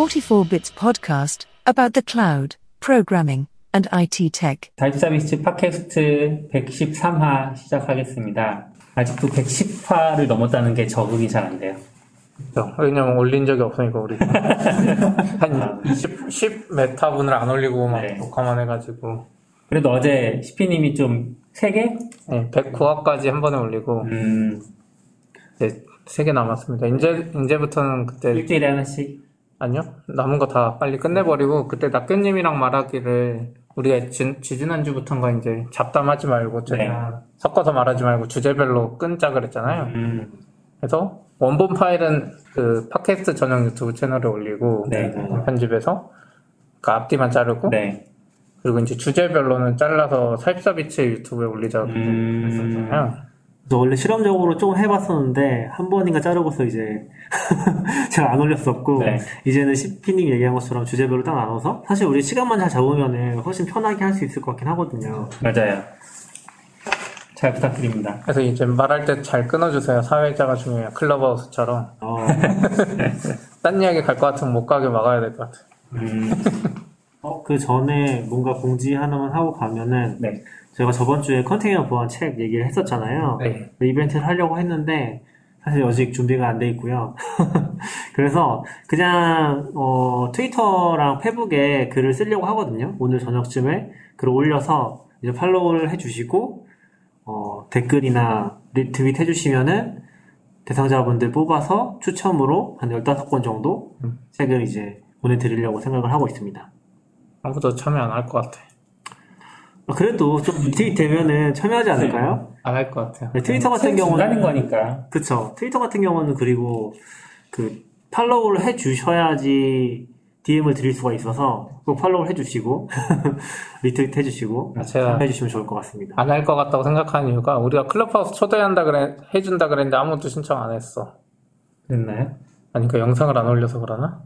44 Bits podcast about the cloud, programming, and IT tech. 다이브 서비스 팟캐스트 113화 시작하겠습니다. 아직도 110화를 넘었다는 게 적응이 잘 안 돼요. 그렇죠. 왜냐면 올린 적이 없으니까 우리 한 10, 10 메타분을 안 올리고 막 네. 녹화만 해가지고 그래도 어제 시피님이 좀 3개? 네, 109화까지 한 번에 올리고 음, 이제 3개 남았습니다. 이제 이제부터는 그때 일주일에 하나씩? 아니요 남은 거 다 빨리 끝내버리고 그때 낙견님이랑 말하기를 우리가 지, 지난주부터인가 이제 잡담하지 말고 저- 네. 섞어서 말하지 말고 주제별로 끊자 그랬잖아요. 음, 그래서 원본 파일은 그 팟캐스트 전용 유튜브 채널에 올리고 네. 편집해서 그 앞뒤만 자르고 네. 그리고 이제 주제별로는 잘라서 44비치 유튜브에 올리자고 음. 했었잖아요. 저 원래 실험적으로 좀 해봤었는데 한 번인가 자르고서 이제 제가 안 올렸었고 네. 이제는 CP님 얘기한 것처럼 주제별로 딱 나눠서 사실 우리 시간만 잘 잡으면 훨씬 편하게 할 수 있을 것 같긴 하거든요. 맞아요. 잘 부탁드립니다. 그래서 이제 말할 때 잘 끊어주세요. 사회자가 중요해요. 클럽하우스처럼. 어, 딴 이야기 갈 것 같으면 못 가게 막아야 될 것 같아요. 음, 어, 그 전에 뭔가 공지 하나만 하고 가면은 네. 제가 저번 주에 컨테이너 보안 책 얘기를 했었잖아요. 네. 이벤트를 하려고 했는데 사실 아직 준비가 안 돼 있고요. 그래서 그냥 어, 트위터랑 페북에 글을 쓰려고 하거든요. 오늘 저녁쯤에 글을 올려서 이제 팔로우를 해주시고 어, 댓글이나 리트윗 해주시면은 대상자분들 뽑아서 추첨으로 한 15권 정도 음. 책을 이제 보내드리려고 생각을 하고 있습니다. 아무도 참여 안 할 것 같아. 어, 그래도 좀 리트윗 되면은 참여하지 않을까요? 안 할 것 같아요. 네, 트위터 같은 중간인 경우는 거니까. 그쵸. 트위터 같은 경우는 그리고 그 follow를 해 주셔야지 DM을 드릴 수가 있어서 꼭 follow를 해 주시고 리트윗 해 주시고 아, 제가 해 주시면 좋을 것 같습니다. 안 할 것 같다고 생각하는 이유가 우리가 클럽하우스 초대한다 그래, 해준다 그랬는데 아무도 신청 안 했어. 됐나요? 아니, 그 영상을 안 올려서 그러나?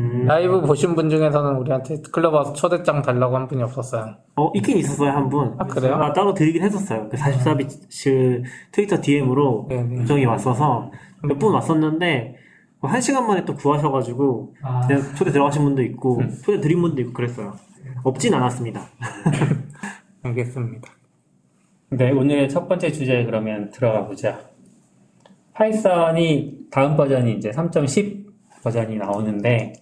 음, 라이브 보신 분 중에서는 우리한테 클럽하우스 초대장 달라고 한 분이 없었어요. 어, 있긴 있었어요, 한 분. 아, 그래요? 아, 따로 드리긴 했었어요. 그 44비치 트위터 DM으로 네, 네. 요청이 왔어서 몇 분 왔었는데 뭐한 시간 만에 또 구하셔가지고 아. 그냥 초대 들어가신 분도 있고 초대 드린 분도 있고 그랬어요. 없진 않았습니다. 알겠습니다. 네, 오늘 첫 번째 주제 그러면 들어가 보자. 파이썬이 다음 버전이 이제 3.10 버전이 나오는데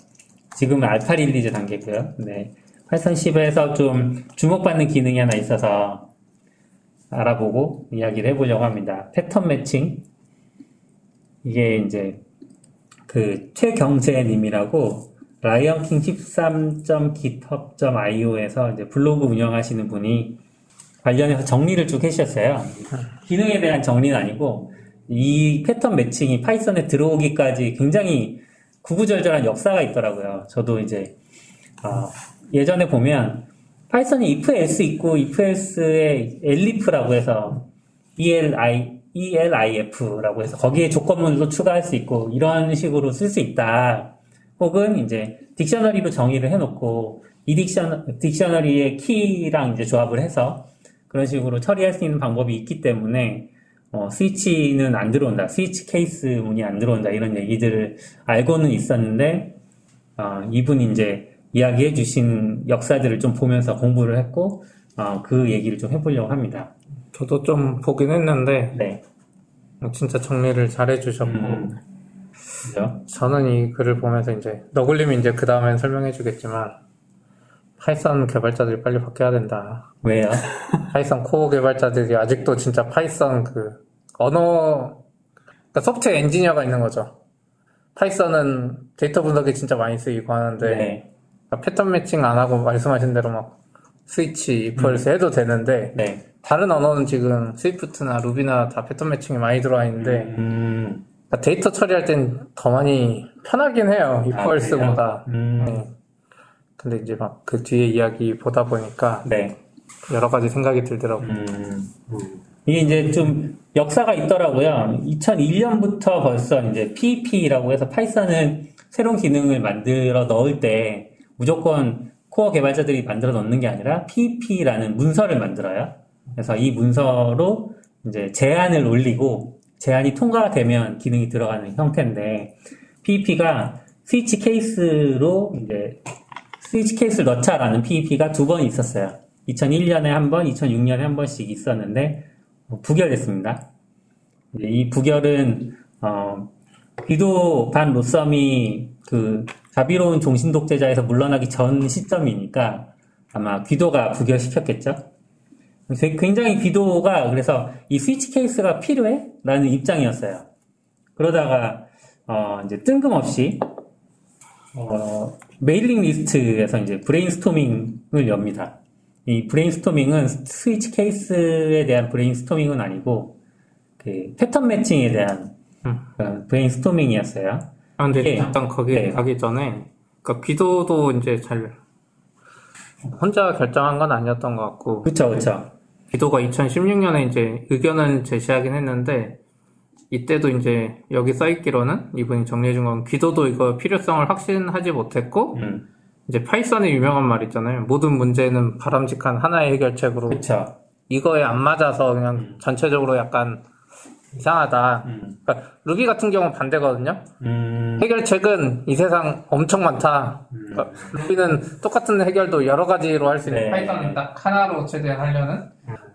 지금은 alpha release 단계고요. 네. 파이썬 10에서 좀 주목받는 기능이 하나 있어서 알아보고 이야기를 해보려고 합니다. pattern matching. 이게 이제 그 최경재님이라고 lionking 13.github.io에서 이제 블로그 운영하시는 분이 관련해서 정리를 쭉 해주셨어요. 기능에 대한 정리는 아니고 이 pattern matching이 파이썬에 들어오기까지 굉장히 구구절절한 역사가 있더라고요. 저도 이제 어, 예전에 보면 파이썬이 if else 있고 if else에 elif라고 해서 eli elif라고 해서 거기에 조건문도 추가할 수 있고 이런 식으로 쓸 수 있다. 혹은 이제 dictionary로 정의를 해놓고 이 dictiona, dictionary의 key랑 이제 조합을 해서 그런 식으로 처리할 수 있는 방법이 있기 때문에 어, 스위치는 안 들어온다. 스위치 케이스 문이 안 들어온다. 이런 얘기들을 알고는 있었는데 어, 이분이 이제 이야기해 주신 역사들을 좀 보면서 공부를 했고 어, 그 얘기를 좀 해보려고 합니다. 저도 좀 보긴 했는데 네. 진짜 정리를 잘 해주셨고 음. 저는 이 글을 보면서 이제 너굴님이 이제 그 다음엔 설명해 주겠지만 파이썬 개발자들이 빨리 바뀌어야 된다. 왜요? 파이썬 core 개발자들이 아직도 진짜 파이썬 그 언어 그러니까 소프트웨어 엔지니어가 있는 거죠. 파이썬은 데이터 분석에 진짜 많이 쓰이고 하는데 네. 그러니까 pattern matching 안 하고 말씀하신 대로 막 switch, if else 해도 되는데 네. 다른 언어는 지금 스위프트나 루비나 다 pattern matching이 많이 들어와 있는데 음. 그러니까 데이터 처리할 땐 더 많이 편하긴 해요. 아, if else보다. 음. 네. 근데 이제 막 그 뒤에 이야기 보다 보니까 네. 여러 가지 생각이 들더라고요. 음. 이게 이제 좀 역사가 있더라고요. 2001년부터 벌써 이제 PEP라고 해서 파이썬은 새로운 기능을 만들어 넣을 때 무조건 코어 개발자들이 만들어 넣는 게 아니라 PEP라는 문서를 만들어요. 그래서 이 문서로 이제 제한을 올리고 제한이 통과되면 기능이 들어가는 형태인데 PEP가 switch case로 이제 switch case를 넣자라는 PEP가 두 번 있었어요. 2001년에 한 번, 2006년에 한 번씩 있었는데 어, 부결됐습니다. 이제 이 부결은 어, 귀도 반 로썸이 그 자비로운 종신 독재자에서 물러나기 전 시점이니까 아마 귀도가 부결시켰겠죠. 굉장히 귀도가 그래서 이 switch case가 필요해? 라는 입장이었어요. 그러다가 어 이제 뜬금없이 어 mailing list에서 이제 브레인스토밍을 엽니다. 이 브레인스토밍은 switch case에 대한 브레인스토밍은 아니고 그 pattern matching에 대한 음. 그런 브레인스토밍이었어요. 아, 근데 예. 일단 거기 네. 가기 전에, 그니까 귀도도 이제 잘, 혼자 결정한 건 아니었던 것 같고, 그쵸, 그쵸. 귀도가 2016년에 이제 의견을 제시하긴 했는데 이때도 이제 여기 써있기로는 이분이 정리해준 건 귀도도 이거 필요성을 확신하지 못했고 음, 이제 파이썬의 유명한 말 있잖아요. 모든 문제는 바람직한 하나의 해결책으로 그쵸. 이거에 안 맞아서 그냥 전체적으로 약간 이상하다. 음, 그러니까 루비 같은 경우는 반대거든요. 음, 해결책은 이 세상 엄청 많다. 그러니까 루비는 똑같은 해결도 여러 가지로 할 수 있는 네. 파이썬은 딱 하나로 최대한 하려는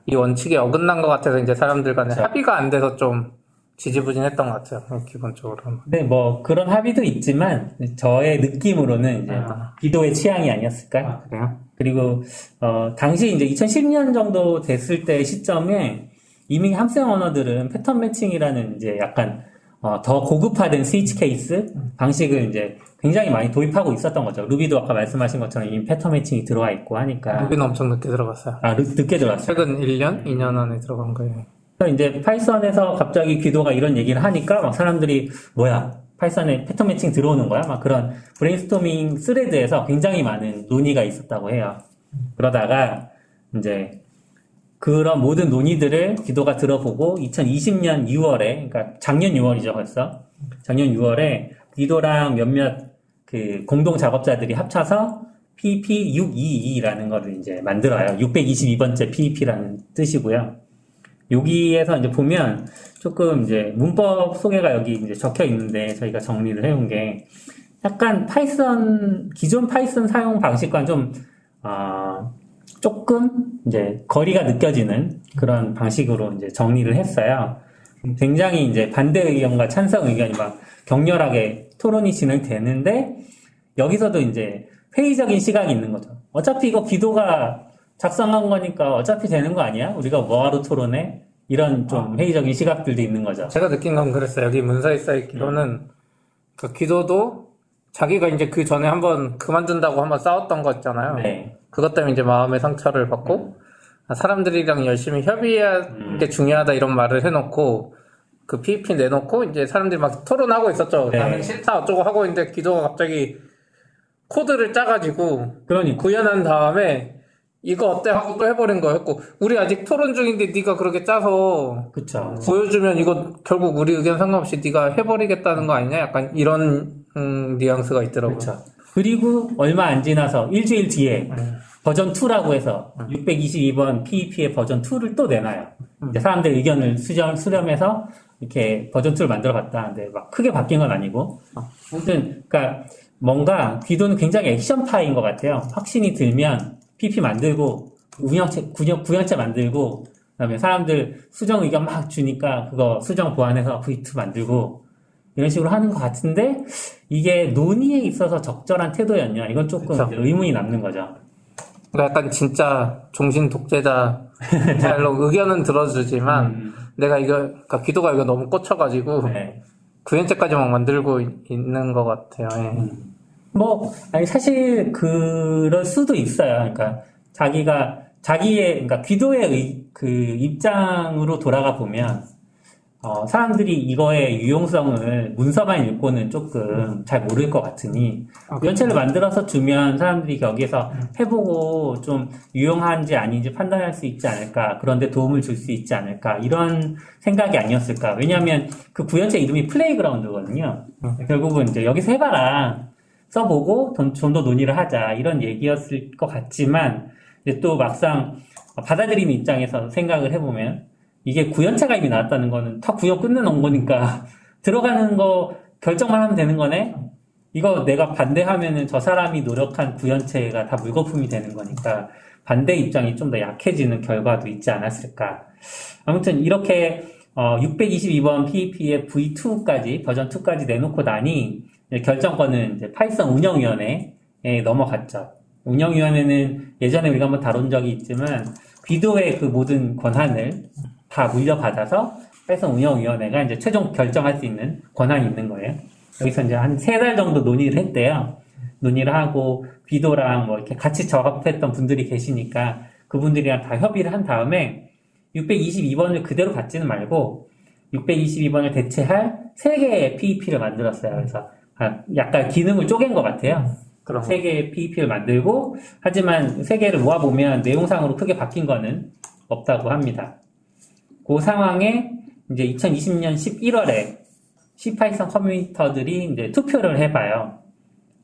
이 원칙에 어긋난 것 같아서 이제 사람들 간에 그렇죠. 합의가 안 돼서 좀 지지부진했던 것 같아요. 기본적으로. 근데 뭐 그런 합의도 있지만 저의 느낌으로는 이제 아. 귀도의 취향이 아니었을까? 아, 그래요? 그리고 어, 당시 이제 2010년 정도 됐을 때 시점에 이미 함수형 언어들은 pattern matching이라는 이제 약간 어, 더 고급화된 switch case 방식을 이제 굉장히 많이 도입하고 있었던 거죠. 루비도 아까 말씀하신 것처럼 이미 pattern matching이 들어와 있고 하니까 루비는 엄청 늦게 들어갔어요. 아 루- 늦게 들어왔어요. 최근 1년, 2년 안에 들어간 거예요. 이제 파이썬에서 갑자기 귀도가 이런 얘기를 하니까 막 사람들이 뭐야 파이썬에 pattern matching 들어오는 거야? 막 그런 브레인스토밍 thread에서 굉장히 많은 논의가 있었다고 해요. 그러다가 이제 그런 모든 논의들을 귀도가 들어보고 2020년 6월에 그러니까 작년 6월이죠 벌써 작년 6월에 귀도랑 몇몇 그 공동 작업자들이 합쳐서 PEP 622라는 거를 이제 만들어요. 622번째 PEP라는 뜻이고요. 여기에서 이제 보면 조금 이제 문법 소개가 여기 이제 적혀 있는데 저희가 정리를 해온 게 약간 파이썬 기존 파이썬 사용 방식과는 좀 어, 조금 이제 거리가 느껴지는 그런 방식으로 이제 정리를 했어요. 굉장히 이제 반대 의견과 찬성 의견이 막 격렬하게 토론이 진행되는데 여기서도 이제 회의적인 시각이 있는 거죠. 어차피 이거 기도가 작성한 거니까 어차피 되는 거 아니야? 우리가 뭐하러 토론해? 이런 좀 회의적인 시각들도 있는 거죠. 제가 느낀 건 그랬어요. 여기 문서에 써있기로는 그 기도도 자기가 이제 그 전에 한번 그만둔다고 한번 싸웠던 거 있잖아요. 네. 그것 때문에 이제 마음의 상처를 받고 아, 사람들이랑 열심히 협의하는 게 중요하다 이런 말을 해놓고 그 PEP 내놓고 이제 사람들이 막 토론하고 있었죠. 네. 나는 싫다 어쩌고 하고 있는데 기도가 갑자기 코드를 짜가지고 그러니까. 구현한 다음에 이거 어때 하고 또 해버린 거였고 우리 아직 토론 중인데 네가 그렇게 짜서 그쵸. 보여주면 이거 결국 우리 의견 상관없이 네가 해버리겠다는 거 아니냐? 약간 이런 음, 뉘앙스가 있더라고요. 그렇죠. 그리고 얼마 안 지나서 일주일 뒤에 음. 버전 2라고 해서 622번 PEP의 버전 2를 또 내놔요. 음. 이제 사람들 의견을 수렴, 수렴해서 이렇게 버전 2를 만들어 봤다. 근데 막 크게 바뀐 건 아니고. 어. 아무튼, 그러니까 뭔가 귀도는 굉장히 액션파인 것 같아요. 확신이 들면 PP 만들고 운영체, 구형, 구현체 만들고 그다음에 사람들 수정 의견 막 주니까 그거 수정 보완해서 V2 만들고 이런 식으로 하는 것 같은데 이게 논의에 있어서 적절한 태도였냐 이건 조금 그쵸. 의문이 남는 거죠. 그러니까 약간 진짜 종신 독재자 스타일로 의견은 들어주지만 음, 내가 이거 그러니까 기도가 이거 너무 꽂혀가지고 네. 구현체까지 막 만들고 있- 있는 것 같아요. 예. 뭐 아니 사실 그럴 수도 있어요. 그러니까 자기가 자기의 그러니까 귀도의 의- 그 입장으로 돌아가 보면 어, 사람들이 이거의 유용성을 문서만 읽고는 조금 잘 모를 것 같으니 연체를 만들어서 주면 사람들이 여기에서 해보고 좀 유용한지 아닌지 판단할 수 있지 않을까 그런데 도움을 줄 수 있지 않을까 이런 생각이 아니었을까. 왜냐하면 그 구현체 이름이 플레이그라운드거든요. 결국은 이제 여기서 해봐라 써보고 좀 더 논의를 하자 이런 얘기였을 것 같지만 또 막상 받아들이는 입장에서 생각을 해보면 이게 구현체가 이미 나왔다는 거는 다 구현 끝내놓은 거니까 들어가는 거 결정만 하면 되는 거네 이거 내가 반대하면은 저 사람이 노력한 구현체가 다 물거품이 되는 거니까 반대 입장이 좀 더 약해지는 결과도 있지 않았을까. 아무튼 이렇게 어, 622번 PEP의 V2까지 버전 2까지 내놓고 나니 결정권은 이제 파이썬 운영위원회에 넘어갔죠. 운영위원회는 예전에 우리가 한번 다룬 적이 있지만 귀도의 그 모든 권한을 다 물려받아서 파이썬 운영위원회가 이제 최종 결정할 수 있는 권한이 있는 거예요. 여기서 이제 한 세 달 정도 논의를 했대요. 논의를 하고 귀도랑 뭐 이렇게 같이 작업했던 분들이 계시니까 그분들이랑 다 협의를 한 다음에 622번을 그대로 받지는 말고 622번을 대체할 세 개의 PEP를 만들었어요. 그래서 아, 약간 기능을 쪼갠 것 같아요. 그럼 세 개의 PEP를 만들고 하지만 세 개를 모아 보면 내용상으로 크게 바뀐 거는 없다고 합니다. 그 상황에 이제 2020년 11월에 CPython committer들이 이제 투표를 해봐요.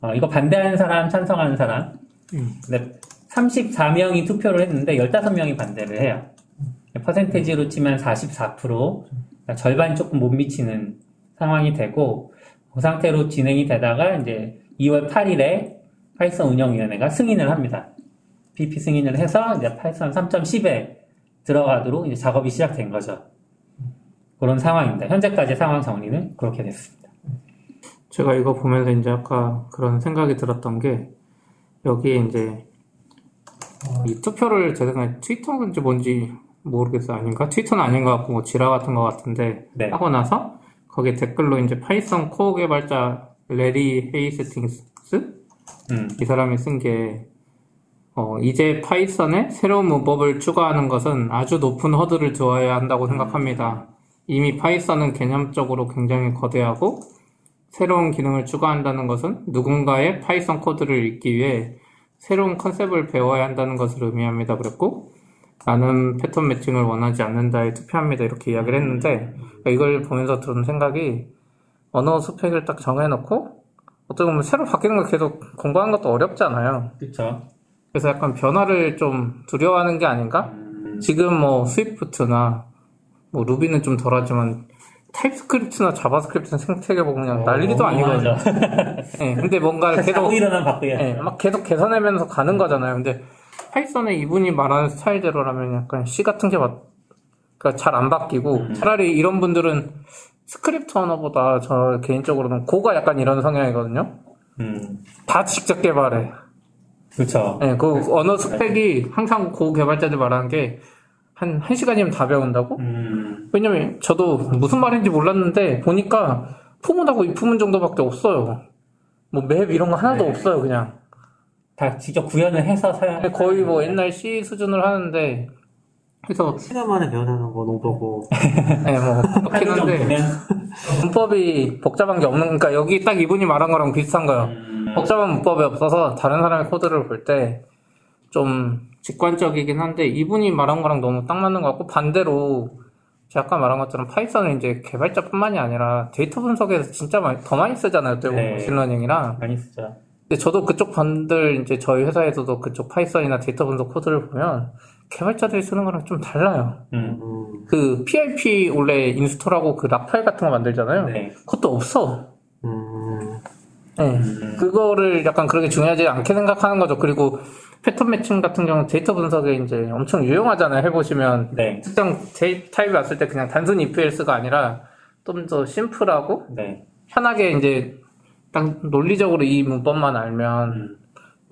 어, 이거 반대하는 사람, 찬성하는 사람. 근데 34명이 투표를 했는데 15명이 반대를 해요. 퍼센테이지로 치면 44%, 그러니까 절반이 조금 못 미치는 상황이 되고, 그 상태로 진행이 되다가 이제 2월 8일에 파이썬 운영위원회가 승인을 합니다. PEP 승인을 해서 이제 파이썬 3.10에 들어가도록 이제 작업이 시작된 거죠. 그런 상황입니다. 현재까지 상황 정리는 그렇게 됐습니다. 제가 이거 보면서 이제 아까 그런 생각이 들었던 게 여기에 이제 어, 이 투표를 제 생각에 트위터인지 뭔지 모르겠어요. 아닌가? 트위터는 아닌 것 같고 뭐 Jira 같은 것 같은데 네. 하고 나서 거기에 댓글로 이제 파이썬 코어 개발자 레리 헤이스팅스 음, 이 사람이 쓴 게, 어, 이제 파이썬에 새로운 문법을 추가하는 것은 아주 높은 허들을 두어야 한다고 생각합니다. 이미 파이썬은 개념적으로 굉장히 거대하고, 새로운 기능을 추가한다는 것은 누군가의 파이썬 코드를 읽기 위해 새로운 컨셉을 배워야 한다는 것을 의미합니다. 그랬고, 나는 pattern matching을 원하지 않는다에 투표합니다. 이렇게 이야기를 했는데, 그러니까 이걸 보면서 들은 생각이, 언어 스펙을 딱 정해놓고, 어떻게 보면 새로 바뀌는 걸 계속 공부하는 것도 어렵잖아요. 그쵸. 그래서 약간 변화를 좀 두려워하는 게 아닌가? 지금 뭐 스위프트나 뭐 루비는 좀 덜하지만 타입스크립트나 자바스크립트는 생태계보고 그냥 난리도 아니거든요. 예, 근데 뭔가 계속 계속 일어난 바꾸야. 예, 막 계속 개선하면서 가는 거잖아요. 근데 파이썬에 이분이 말하는 스타일대로라면 약간 C 같은 게 맞, 그러니까 잘 안 바뀌고 차라리 이런 분들은 스크립트 언어보다 저 개인적으로는 Go가 약간 이런 성향이거든요. 음, 다 직접 개발해. 그쵸. 예, 그 언어 스펙이 항상 Go 개발자들 말하는 게 한, 한 시간이면 다 배운다고? 음, 왜냐면 저도 무슨 말인지 몰랐는데 보니까 for문하고 if문 정도밖에 없어요. 뭐 map 이런 거 하나도 네. 없어요, 그냥. 다 직접 구현을 해서 사용. 거의 뭐 옛날 C 수준을 하는데 그래서 시간 만에 배워내는 건 오버고 예, 뭐 그렇긴 한데. 문법이 복잡한 게 없는 그러니까 여기 딱 이분이 말한 거랑 비슷한 거예요. 음, 복잡한 문법이 없어서 다른 사람의 코드를 볼 때 좀 직관적이긴 한데 이분이 말한 거랑 너무 딱 맞는 것 같고 반대로 제가 아까 말한 것처럼 파이썬은 이제 개발자뿐만이 아니라 데이터 분석에서 진짜 많이, 더 많이 쓰잖아요. 네. 머신러닝이랑 많이 쓰죠. 근데 저도 그쪽 분들 이제 저희 회사에서도 그쪽 파이썬이나 데이터 분석 코드를 보면 개발자들이 쓰는 거랑 좀 달라요. 음, 음, 그 PIP 원래 install하고 그 lock 파일 같은 거 만들잖아요. 네. 그것도 없어. 음, 네. 그거를 약간 그렇게 중요하지 않게 생각하는 거죠. 그리고 패턴 매칭 같은 경우는 데이터 분석에 이제 엄청 유용하잖아요. 해보시면. 네. 특정 데이터 타입이 왔을 때 그냥 단순히 if else가 아니라 좀 더 심플하고 네. 편하게 이제 딱 논리적으로 이 문법만 알면 음.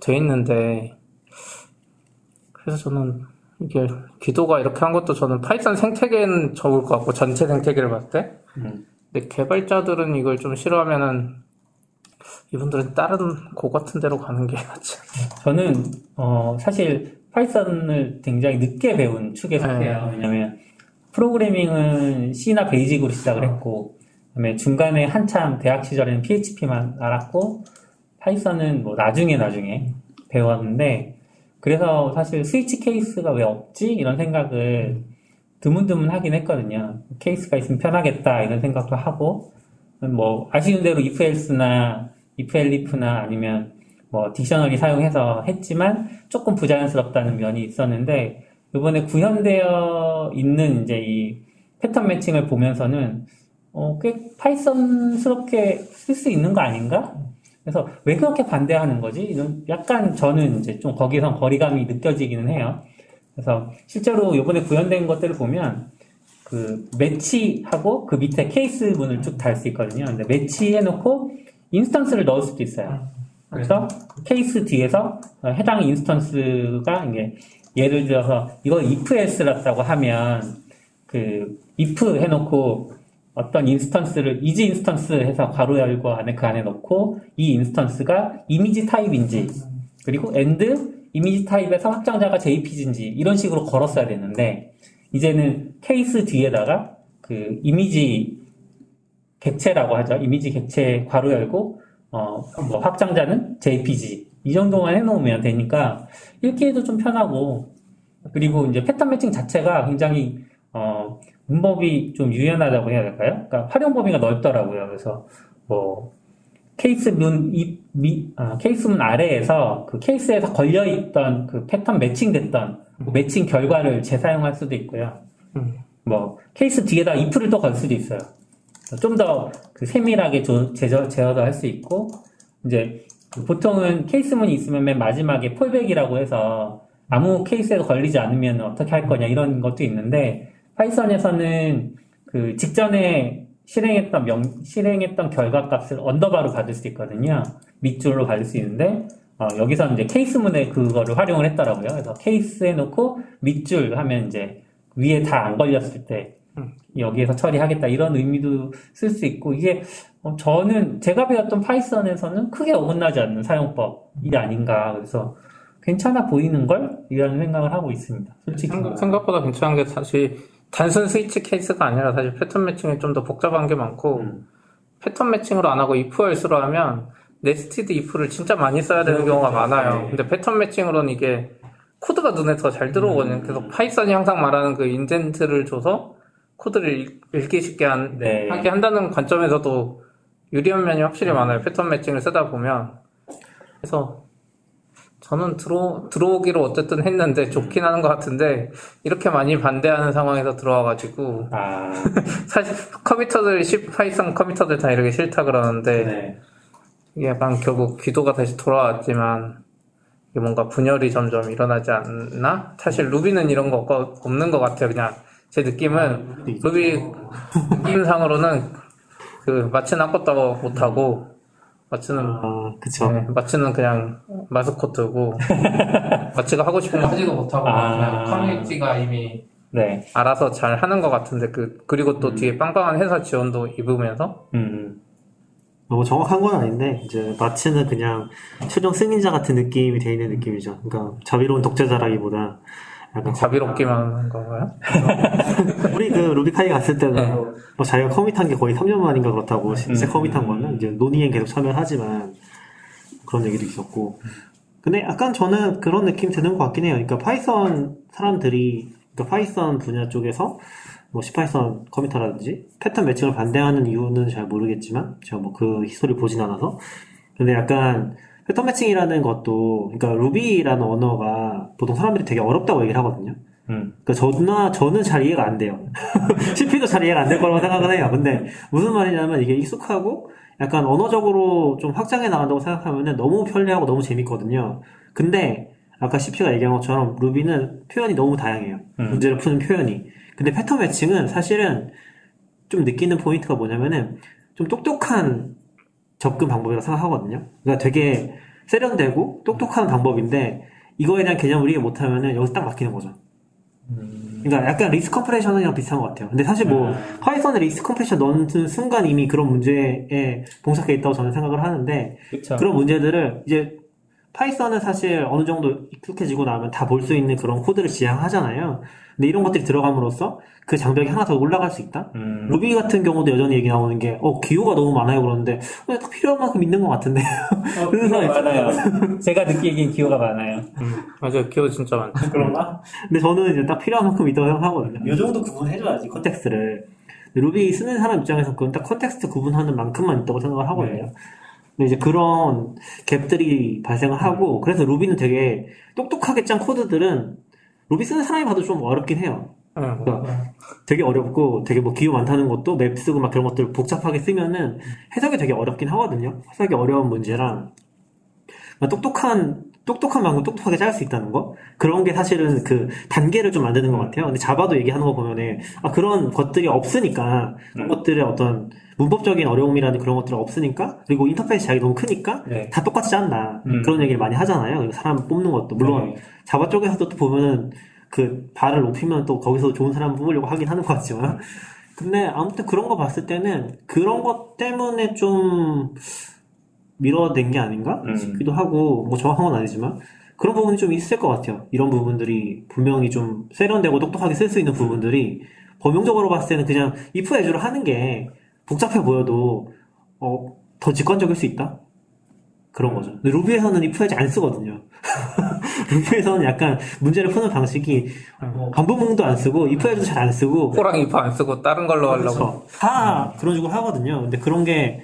돼 있는데 그래서 저는 이게 귀도가 이렇게 한 것도 저는 파이썬 생태계는 적을 것 같고 전체 생태계를 봤을 때 음. 근데 개발자들은 이걸 좀 싫어하면은 이분들은 다른 Go 같은 데로 가는 게 낫지 저는 어, 사실 파이썬을 굉장히 늦게 배운 축에 속해요. 왜냐면 프로그래밍은 C나 베이직으로 시작을 했고, 그다음에 중간에 한참 대학 시절에는 PHP만 알았고, 파이썬은 뭐 나중에 나중에 배웠는데, 그래서 사실 스위치 케이스가 왜 없지? 이런 생각을 드문드문 하긴 했거든요. 케이스가 있으면 편하겠다 이런 생각도 하고, 뭐 아쉬운 대로 if else나 if elif나 아니면 뭐 dictionary 사용해서 했지만 조금 부자연스럽다는 면이 있었는데 이번에 구현되어 있는 이제 이 패턴 매칭을 보면서는 어, 꽤 파이썬스럽게 쓸 수 있는 거 아닌가? 그래서 왜 그렇게 반대하는 거지? 이런 약간 저는 이제 좀 거기서 거리감이 느껴지기는 해요. 그래서 실제로 이번에 구현된 것들을 보면 그 매치하고 그 밑에 케이스 문을 쭉 달 수 있거든요. 근데 매치해놓고 instance를 넣을 수도 있어요. 그래서 케이스 뒤에서 해당 instance가 이게 예를 들어서 이거 if else라고 하면 그 if 해놓고 어떤 instance를 isinstance 해서 괄호 열고 안에 그 안에 넣고 이 instance가 이미지 타입인지 그리고 and 이미지 타입에서 확장자가 JPG인지 이런 식으로 걸었어야 되는데 이제는 케이스 뒤에다가 그 이미지 객체라고 하죠. 이미지 객체 괄호 열고 어, 뭐 확장자는 JPG 이 정도만 해놓으면 되니까 읽기에도 좀 편하고 그리고 이제 패턴 매칭 자체가 굉장히 어, 문법이 좀 유연하다고 해야 될까요? 그러니까 활용 범위가 넓더라고요. 그래서 뭐 케이스 문, 이, 미, 아, 케이스 문 아래에서 그 케이스에서 걸려있던 그 패턴 매칭됐던 그 매칭 결과를 재사용할 수도 있고요. 음. 뭐 케이스 뒤에다 if를 또 걸 수도 있어요. 좀 더 그 세밀하게 조, 제저, 제어도 할 수 있고 이제 그 보통은 케이스문이 있으면 맨 마지막에 폴백이라고 해서 아무 케이스에 걸리지 않으면 어떻게 할 거냐 이런 것도 있는데 파이썬에서는 그 직전에 실행했던 명, 실행했던 결과 값을 언더바로 받을 수 있거든요. 밑줄로 받을 수 있는데, 어, 여기서 이제 케이스문에 그거를 활용을 했더라고요. 그래서 케이스 해놓고 밑줄 하면 이제 위에 다 안 걸렸을 때 여기에서 처리하겠다 이런 의미도 쓸 수 있고 이게 어, 저는 제가 배웠던 파이썬에서는 크게 어긋나지 않는 사용법이 아닌가 그래서 괜찮아 보이는 걸 이라는 생각을 하고 있습니다. 솔직히 생각- 생각보다 괜찮은 게 사실 단순 스위치 케이스가 아니라 사실 패턴 매칭이 좀 더 복잡한 게 많고 음. 패턴 매칭으로 안 하고 if else로 하면 nested if를 진짜 많이 써야 되는. 경우가 많아요. 네. 근데 패턴 매칭으로는 이게 코드가 눈에 더 잘 들어오거든요. 음. 그래서 파이썬이 항상 말하는 그 indent를 줘서 코드를 읽- 읽기 쉽게 한, 네. 하게 한다는 관점에서도 유리한 면이 확실히 많아요. 패턴 매칭을 쓰다 보면. 그래서 저는 들어, 들어오기로 어쨌든 했는데 좋긴 하는 것 같은데 이렇게 많이 반대하는 상황에서 들어와가지고 아 사실 committer들 파이썬 committer들 다 이렇게 싫다 그러는데 네. 이게 약간 결국 귀도가 다시 돌아왔지만 이게 뭔가 분열이 점점 일어나지 않나? 사실 루비는 이런 거 없- 없는 것 같아요. 그냥 제 느낌은 루비 느낌상으로는 그 마치는 아무것도 못하고 마치는 아, 그쵸. 네, 마치는 그냥 마스코트고 마치가 하고 싶은 거 하지도 못하고 아. 그냥 커뮤니티가 이미 네. 알아서 잘 하는 것 같은데 그 그리고 또 뒤에 빵빵한 회사 지원도 입으면서 음. 너무 정확한 건 아닌데 이제 마치는 그냥 최종 승인자 같은 느낌이 돼 있는 느낌이죠. 그러니까 자비로운 독재자라기보다 자비롭기만 하는 건가요? 우리 그 RubyKaigi 갔을 때도 네. 뭐 자기가 commit한 게 거의 3년 만인가 그렇다고 진짜 음. commit한 거는 이제 논의엔 계속 참여하지만 그런 얘기도 있었고 근데 약간 저는 그런 느낌 드는 것 같긴 해요. 그러니까 파이썬 사람들이 그러니까 파이썬 분야 쪽에서 뭐 CPython committer라든지 패턴 매칭을 반대하는 이유는 잘 모르겠지만 제가 뭐 그 히스토리를 보진 않아서 근데 약간 패턴 매칭이라는 것도 그러니까 루비라는 언어가 보통 사람들이 되게 어렵다고 얘기를 하거든요. 음. 그러니까 저나 저는 잘 이해가 안 돼요. CP도 잘 이해가 안 될 거라고 생각은 해요. 근데 무슨 말이냐면 이게 익숙하고 약간 언어적으로 좀 확장해 나간다고 생각하면 너무 편리하고 너무 재밌거든요. 근데 아까 CP가 얘기한 것처럼 루비는 표현이 너무 다양해요. 음. 문제를 푸는 표현이. 근데 패턴 매칭은 사실은 좀 느끼는 포인트가 뭐냐면은 좀 똑똑한 접근 방법이라고 생각하거든요. 그러니까 되게 세련되고 똑똑한 방법인데 이거에 대한 개념을 이해 못하면은 여기서 딱 막히는 거죠. 그러니까 약간 list comprehension이랑 비슷한 것 같아요. 근데 사실 뭐 파이썬에 list comprehension 넣는 순간 이미 그런 문제에 봉착해 있다고 저는 생각을 하는데 그렇죠. 그런 문제들을 이제 파이썬은 사실 어느 정도 익숙해지고 나면 다 볼 수 있는 그런 코드를 지향하잖아요. 근데 이런 것들이 들어감으로써 그 장벽이 하나 더 올라갈 수 있다? 음. 루비 같은 경우도 여전히 얘기 나오는 게, 어, 기호가 너무 많아요. 그러는데, 어, 딱 필요한 만큼 있는 것 같은데. 어, 그런 사람 많아요. 제가 느끼기엔 기호가 많아요. 맞아요. 기호 진짜 많죠. 그런가? 근데 저는 이제 딱 필요한 만큼 있다고 생각하거든요. 이 정도 구분해줘야지, context를. 근데 루비 쓰는 사람 입장에서 그건 딱 context 구분하는 만큼만 있다고 생각을 하거든요. 네. 근데 이제 그런 갭들이 발생을 하고, 그래서 루비는 되게 똑똑하게 짠 코드들은 루비 쓰는 사람이 봐도 좀 어렵긴 해요. 응. 그러니까 되게 어렵고 되게 뭐 기호 많다는 것도 map 쓰고 막 그런 것들 복잡하게 쓰면은 해석이 되게 어렵긴 하거든요. 해석이 어려운 문제랑 막 똑똑한 똑똑한 방법 똑똑하게 짤 수 있다는 거 그런 게 사실은 그 단계를 좀 만드는 것 같아요. 근데 자바도 얘기하는 거 보면은 아 그런 것들이 없으니까 그런 것들의 어떤 문법적인 어려움이라는 그런 것들이 없으니까 그리고 인터페이스 자기 너무 크니까 네. 다 똑같이 짠다 음. 그런 얘기를 많이 하잖아요. 사람 뽑는 것도 물론 네. 자바 쪽에서도 또 보면은 그 발을 높이면 또 거기서 좋은 사람 뽑으려고 하긴 하는 것 같지만 근데 아무튼 그런 거 봤을 때는 그런 것 때문에 좀 밀어낸 게 아닌가 음. 싶기도 하고 뭐 정확한 건 아니지만 그런 부분이 좀 있을 것 같아요. 이런 부분들이 분명히 좀 세련되고 똑똑하게 쓸 수 있는 부분들이 범용적으로 봤을 때는 그냥 if 애주를 하는 게 복잡해 보여도 어, 더 직관적일 수 있다. 그런 거죠. 근데 루비에서는 if 애주 안 쓰거든요. 루비에서는 약간 문제를 푸는 방식이 뭐 반복문도 안 쓰고 if 애주도 잘 안 쓰고 호랑이 이프 안 쓰고 다른 걸로 하려고. 그렇죠. 다 그런 식으로 하거든요. 근데 그런 게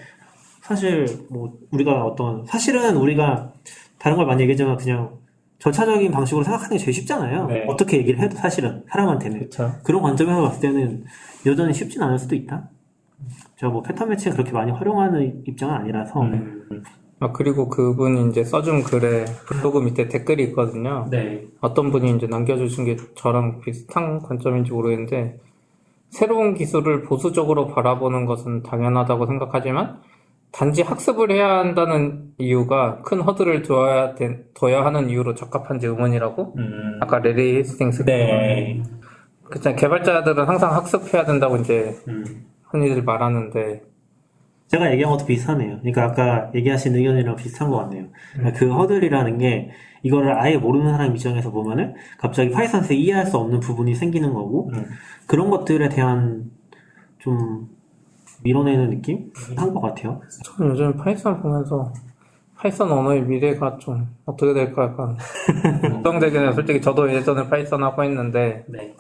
사실 뭐 우리가 어떤 사실은 우리가 다른 걸 많이 얘기하지만 그냥 절차적인 방식으로 생각하는 게 제일 쉽잖아요. 네. 어떻게 얘기를 해도 사실은 사람한테는 그렇죠. 그런 관점에서 봤을 때는 여전히 쉽진 않을 수도 있다. 제가 뭐 패턴 매칭을 그렇게 많이 활용하는 입장은 아니라서 음. 아, 그리고 그분이 이제 써준 글에 블로그 밑에 댓글이 있거든요. 네. 어떤 분이 이제 남겨주신 게 저랑 비슷한 관점인지 모르겠는데, 새로운 기술을 보수적으로 바라보는 것은 당연하다고 생각하지만, 단지 학습을 해야 한다는 이유가 큰 허들을 둬야, 된- 둬야 하는 이유로 적합한지 의문이라고? 음. 아까 레리 헤스팅스. 네. 그쵸. 개발자들은 항상 학습해야 된다고 이제 음. 흔히들 말하는데, 제가 얘기한 것도 비슷하네요. 그러니까 아까 얘기하신 의견이랑 비슷한 것 같네요. 그러니까 그 허들이라는 게 이거를 아예 모르는 사람 입장에서 보면은 갑자기 파이썬에서 이해할 수 없는 부분이 생기는 거고 음. 그런 것들에 대한 좀 밀어내는 느낌 한 것 같아요. 저는 요즘 파이썬 보면서 파이썬 언어의 미래가 좀 어떻게 될까 약간 걱정되긴 해요. 솔직히 저도 예전에 파이썬 하고 했는데 네.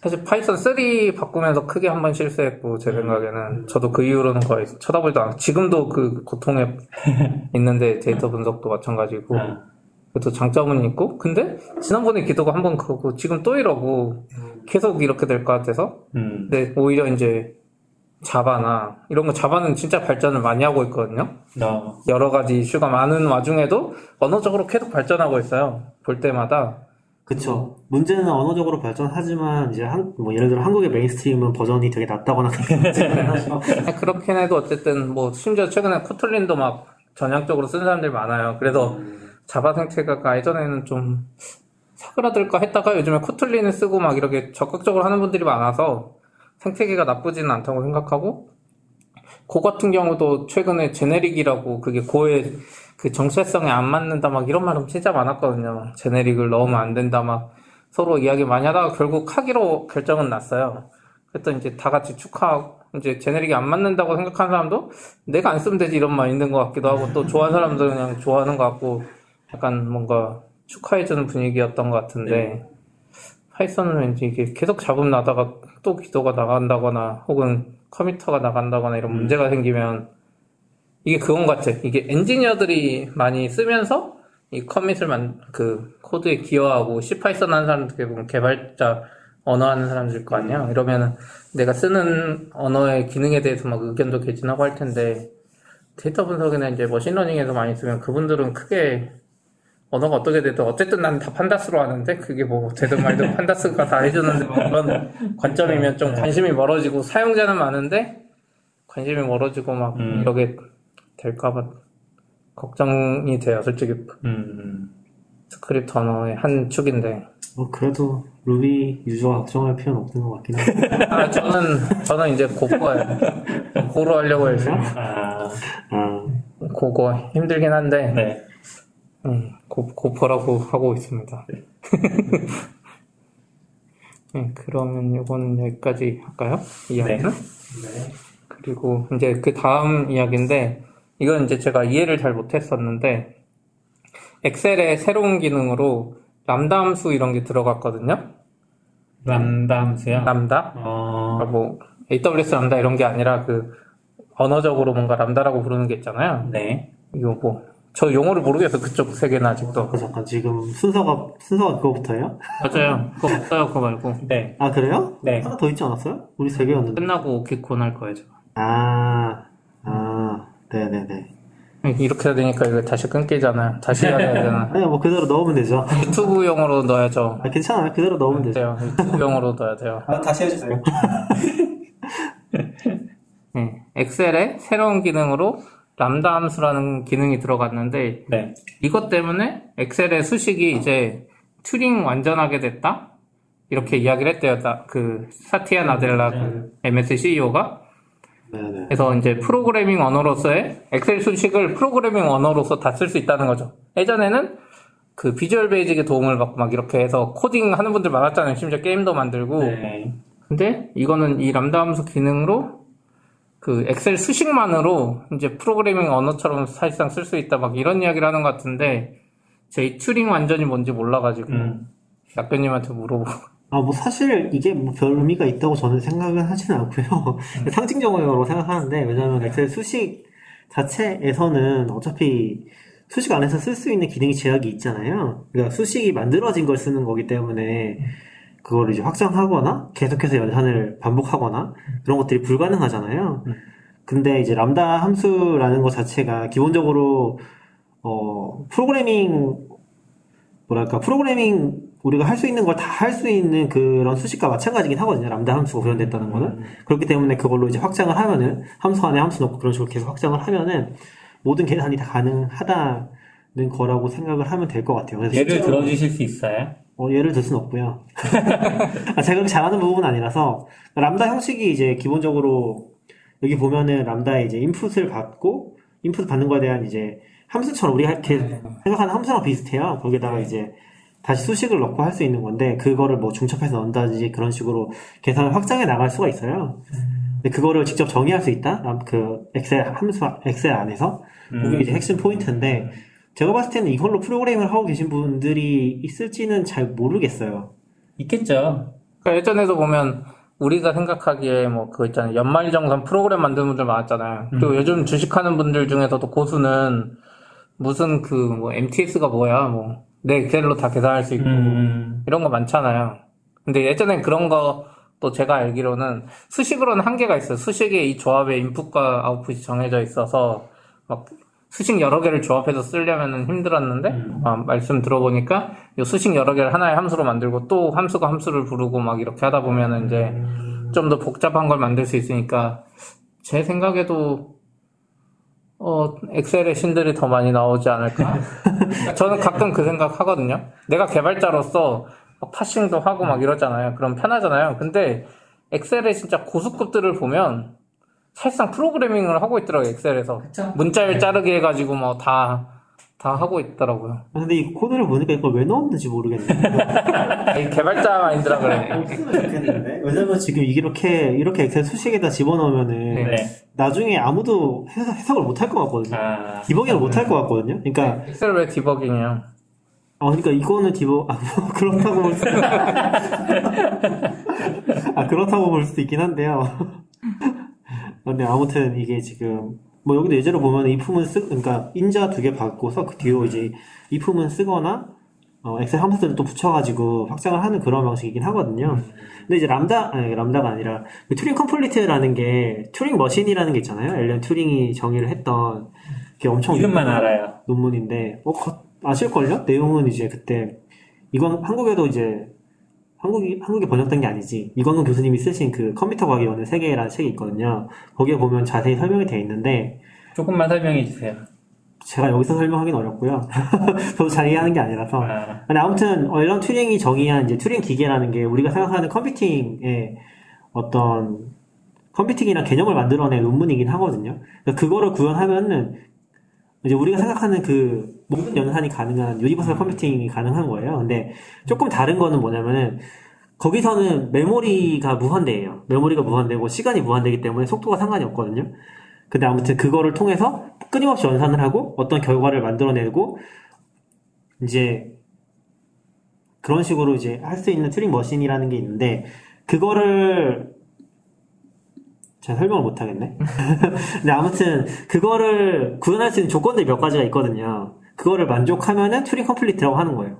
사실 파이썬 3 바꾸면서 크게 한 번 실수했고 제 생각에는 저도 그 이후로는 거의 쳐다보지도 않고 지금도 그 고통에 있는데 데이터 분석도 마찬가지고 아. 그것도 장점은 있고 근데 지난번에 귀도가 한 번 그거고 지금 또 이러고 계속 이렇게 될 것 같아서 음. 근데 오히려 이제 자바나 이런 거 자바는 진짜 발전을 많이 하고 있거든요. 어. 여러 가지 이슈가 많은 와중에도 언어적으로 계속 발전하고 있어요. 볼 때마다. 그쵸. 문제는 언어적으로 발전하지만 이제 한, 뭐 예를 들어 한국의 mainstream은 버전이 되게 낮다거나 그렇긴 해도 어쨌든 뭐 심지어 최근에 코틀린도 막 전향적으로 쓰는 사람들이 많아요. 그래서 자바 생태계가 예전에는 좀 사그라들까 했다가 요즘에 코틀린을 쓰고 막 이렇게 적극적으로 하는 분들이 많아서 생태계가 나쁘지는 않다고 생각하고 고 같은 경우도 최근에 generic이라고 그게 고의 그 정체성에 안 맞는다 막 이런 말은 진짜 많았거든요. generic을 넣으면 안 된다 막 서로 이야기 많이 하다가 결국 하기로 결정은 났어요. 그랬더니 이제 다 같이 축하하고 이제 제네릭이 안 맞는다고 생각하는 사람도 내가 안 쓰면 되지 이런 말 있는 것 같기도 하고 또 좋아하는 사람들은 그냥 좋아하는 것 같고 약간 뭔가 축하해주는 분위기였던 것 같은데 파이썬은 왠지 이게 계속 잡음 나다가 또 귀도가 나간다거나 혹은 committer가 나간다거나 이런 문제가 생기면 이게 그건 같아. 이게 엔지니어들이 많이 쓰면서 이 commit을 만, 그 코드에 기여하고 C 파이썬 하는 사람들 보면 개발자 언어 하는 사람들일 거 아니야. 이러면은 내가 쓰는 언어의 기능에 대해서 막 의견도 개진하고 할 텐데 데이터 분석이나 이제 machine learning에서 많이 쓰면 그분들은 크게 언어가 어떻게 돼도 어쨌든 난 다 판다스로 하는데 그게 뭐 되든 말든 판다스가 다 해주는데 뭐 그런 관점이면 좀 관심이 멀어지고 사용자는 많은데 관심이 멀어지고 막 음. 이러게 될까봐 걱정이 돼요 솔직히 음. 스크립트 언어의 한 축인데 뭐 그래도 루비 유저가 걱정할 필요는 없는 것 같긴 해요. 아 저는 저는 이제 고거예요 고로 하려고 해서 아. 아, 고거 힘들긴 한데 네. 음, 고, Gopher라고 하고 있습니다. 네, 그러면 요거는 여기까지 할까요? 이야기는? 네. 그리고 이제 그 다음 이야기인데, 이건 이제 제가 이해를 잘 못했었는데, 엑셀의 새로운 기능으로 람다 함수 이런 게 들어갔거든요? 람다 함수요? 람다? 어. 그러니까 뭐, AWS 람다 이런 게 아니라 그, 언어적으로 뭔가 람다라고 부르는 게 있잖아요. 네. 이거 뭐 저 용어를 모르겠어 그쪽 세계는 아직도. 아, 잠깐 지금 순서가 순서가 그거부터예요? 맞아요. 그거 없어요 그거 말고. 네. 아 그래요? 네. 하나 더 있지 않았어요? 우리 세 개였는데. 끝나고 오키콘 할 거예요. 저. 아, 아, 네네네. 이렇게 해야 되니까 이거 다시 끊기잖아요. 다시 해야 되잖아. 아니 뭐 그대로 넣으면 되죠. 유튜브용으로 넣어야죠. 아 괜찮아요. 그대로 넣으면 되죠. 돼요. 유튜브용으로 넣어야 돼요. 아, 다시 해주세요. 네. 엑셀에 새로운 기능으로 람다 함수라는 기능이 들어갔는데 네. 이것 때문에 엑셀의 수식이 이제 튜링 완전하게 됐다? 이렇게 이야기를 했대요. 나- 그 사티아 나델라 그 MS CEO가. 네네. 그래서 이제 프로그래밍 언어로서의 엑셀 수식을 프로그래밍 언어로서 다 쓸 수 있다는 거죠. 예전에는 그 비주얼 베이직의 도움을 받고 막 이렇게 해서 코딩 하는 분들 많았잖아요. 심지어 게임도 만들고. 네. 근데 이거는 이 람다 함수 기능으로 그 엑셀 수식만으로 이제 프로그래밍 언어처럼 사실상 쓸 수 있다 막 이런 이야기를 하는 것 같은데 제 튜링 완전히 뭔지 몰라가지고 음. 약변님한테 물어보고 아, 뭐 사실 이게 뭐 별 의미가 있다고 저는 생각은 하지는 않고요. 상징적으로 생각하는데 왜냐하면 엑셀 수식 자체에서는 어차피 수식 안에서 쓸 수 있는 기능이 제약이 있잖아요. 그러니까 수식이 만들어진 걸 쓰는 거기 때문에 그거를 이제 확장하거나 계속해서 연산을 반복하거나 그런 것들이 불가능하잖아요. 근데 이제 람다 함수라는 것 자체가 기본적으로 어 프로그래밍 뭐랄까 프로그래밍 우리가 할 수 있는 걸 다 할 수 있는 그런 수식과 마찬가지긴 하거든요. 람다 함수가 구현됐다는 거는 그렇기 때문에 그걸로 이제 확장을 하면은 함수 안에 함수 넣고 그런 식으로 계속 확장을 하면은 모든 계산이 다 가능하다는 거라고 생각을 하면 될 것 같아요. 예를 실제로- 들어 주실 수 있어요? 어, 예를 들 수는 없고요. 아, 제가 그렇게 잘하는 부분은 아니라서 람다 형식이 이제 기본적으로 여기 보면은 람다에 이제 인풋을 받고 인풋 받는 거에 대한 이제 함수처럼 우리가 이렇게 생각하는 함수랑 비슷해요. 거기다가 이제 다시 수식을 넣고 할 수 있는 건데 그거를 뭐 중첩해서 넣는다든지 그런 식으로 계산을 확장해 나갈 수가 있어요. 근데 그거를 직접 정의할 수 있다? 람- 그 엑셀 함수 엑셀 안에서 그게 이제 핵심 포인트인데 제가 봤을 때는 이걸로 프로그램을 하고 계신 분들이 있을지는 잘 모르겠어요. 있겠죠. 그러니까 예전에도 보면 우리가 생각하기에 뭐 그거 있잖아요. 연말정산 프로그램 만드는 분들 많았잖아요. 그리고 요즘 주식하는 분들 중에서도 고수는 무슨 그 뭐 MTS가 뭐야 뭐 내 엑셀로 다 계산할 수 있고 음. 이런 거 많잖아요. 근데 예전엔 그런 거 또 제가 알기로는 수식으로는 한계가 있어요. 수식의 이 조합의 인풋과 아웃풋이 정해져 있어서 막 수식 여러 개를 조합해서 쓰려면 힘들었는데 아, 말씀 들어보니까 이 수식 여러 개를 하나의 함수로 만들고 또 함수가 함수를 부르고 막 이렇게 하다 보면은 이제 좀 더 복잡한 걸 만들 수 있으니까 제 생각에도 어 엑셀의 신들이 더 많이 나오지 않을까? 저는 가끔 그 생각 하거든요. 내가 개발자로서 막 파싱도 하고 막 이러잖아요. 그럼 편하잖아요. 근데 엑셀의 진짜 고수급들을 보면 사실상 프로그래밍을 하고 있더라고요. 엑셀에서 문자를 자르게 해가지고 뭐 다 다 하고 있더라고요. 아, 근데 이 코드를 보니까 이걸 왜 넣었는지 모르겠네요. 이 개발자 마인드라 그래. 없으면 좋겠는데? 왜냐면 지금 이렇게, 이렇게 엑셀 수식에다 집어넣으면은 네. 네. 나중에 아무도 해석, 해석을 못 할 것 같거든요. 아. 디버깅을 못 할 것 같거든요. 그러니까, 엑셀 왜 디버깅이에요? 아, 그러니까 이거는 디버, 아, 뭐, 그렇다고 볼 수, 아, 그렇다고 볼 수도 있긴 한데요. 근데 아무튼 이게 지금, 뭐 여기도 예제로 보면 IF문 쓰, 그러니까 인자 두개 받고서 그 뒤로 이제 IF문 쓰거나, 어, 엑셀 함수들을 또 붙여가지고 확장을 하는 그런 방식이긴 하거든요. 근데 이제 람다, 아니, 람다가 아니라, 그 Turing complete라는 게, Turing machine이라는 게 있잖아요. 앨런 튜링이 정의를 했던, 게 엄청 이름만 알아요. 논문인데, 어, 거- 아실걸요? 내용은 이제 그때, 이건 한국에도 이제, 한국이, 한국에 번역된 게 아니지. 이광근 교수님이 쓰신 그 컴퓨터 과학의 원의 세계라는 책이 있거든요. 거기에 보면 자세히 설명이 되어 있는데, 조금만 설명해 주세요. 제가 여기서 설명하기는 어렵고요. 저도 잘 이해하는 게 아니라서. 아. 근데 아무튼, 어, 앨런 튜링이 정의한 이제 튜링 기계라는 게 우리가 생각하는 컴퓨팅의 어떤 컴퓨팅이란 개념을 만들어낸 논문이긴 하거든요. 그러니까 그거를 구현하면은 이제 우리가 생각하는 그 모든 연산이 가능한 universal computing이 가능한 거예요. 근데 조금 다른 거는 뭐냐면은 거기서는 메모리가 무한대예요. 메모리가 무한대고 시간이 무한대기 때문에 속도가 상관이 없거든요. 근데 아무튼 그거를 통해서 끊임없이 연산을 하고 어떤 결과를 만들어내고 이제 그런 식으로 이제 할 수 있는 Turing machine이라는 게 있는데 그거를 잘 설명을 못 하겠네. 근데 아무튼 그거를 구현할 수 있는 조건들이 몇 가지가 있거든요. 그거를 만족하면은 Turing complete라고 하는 거예요.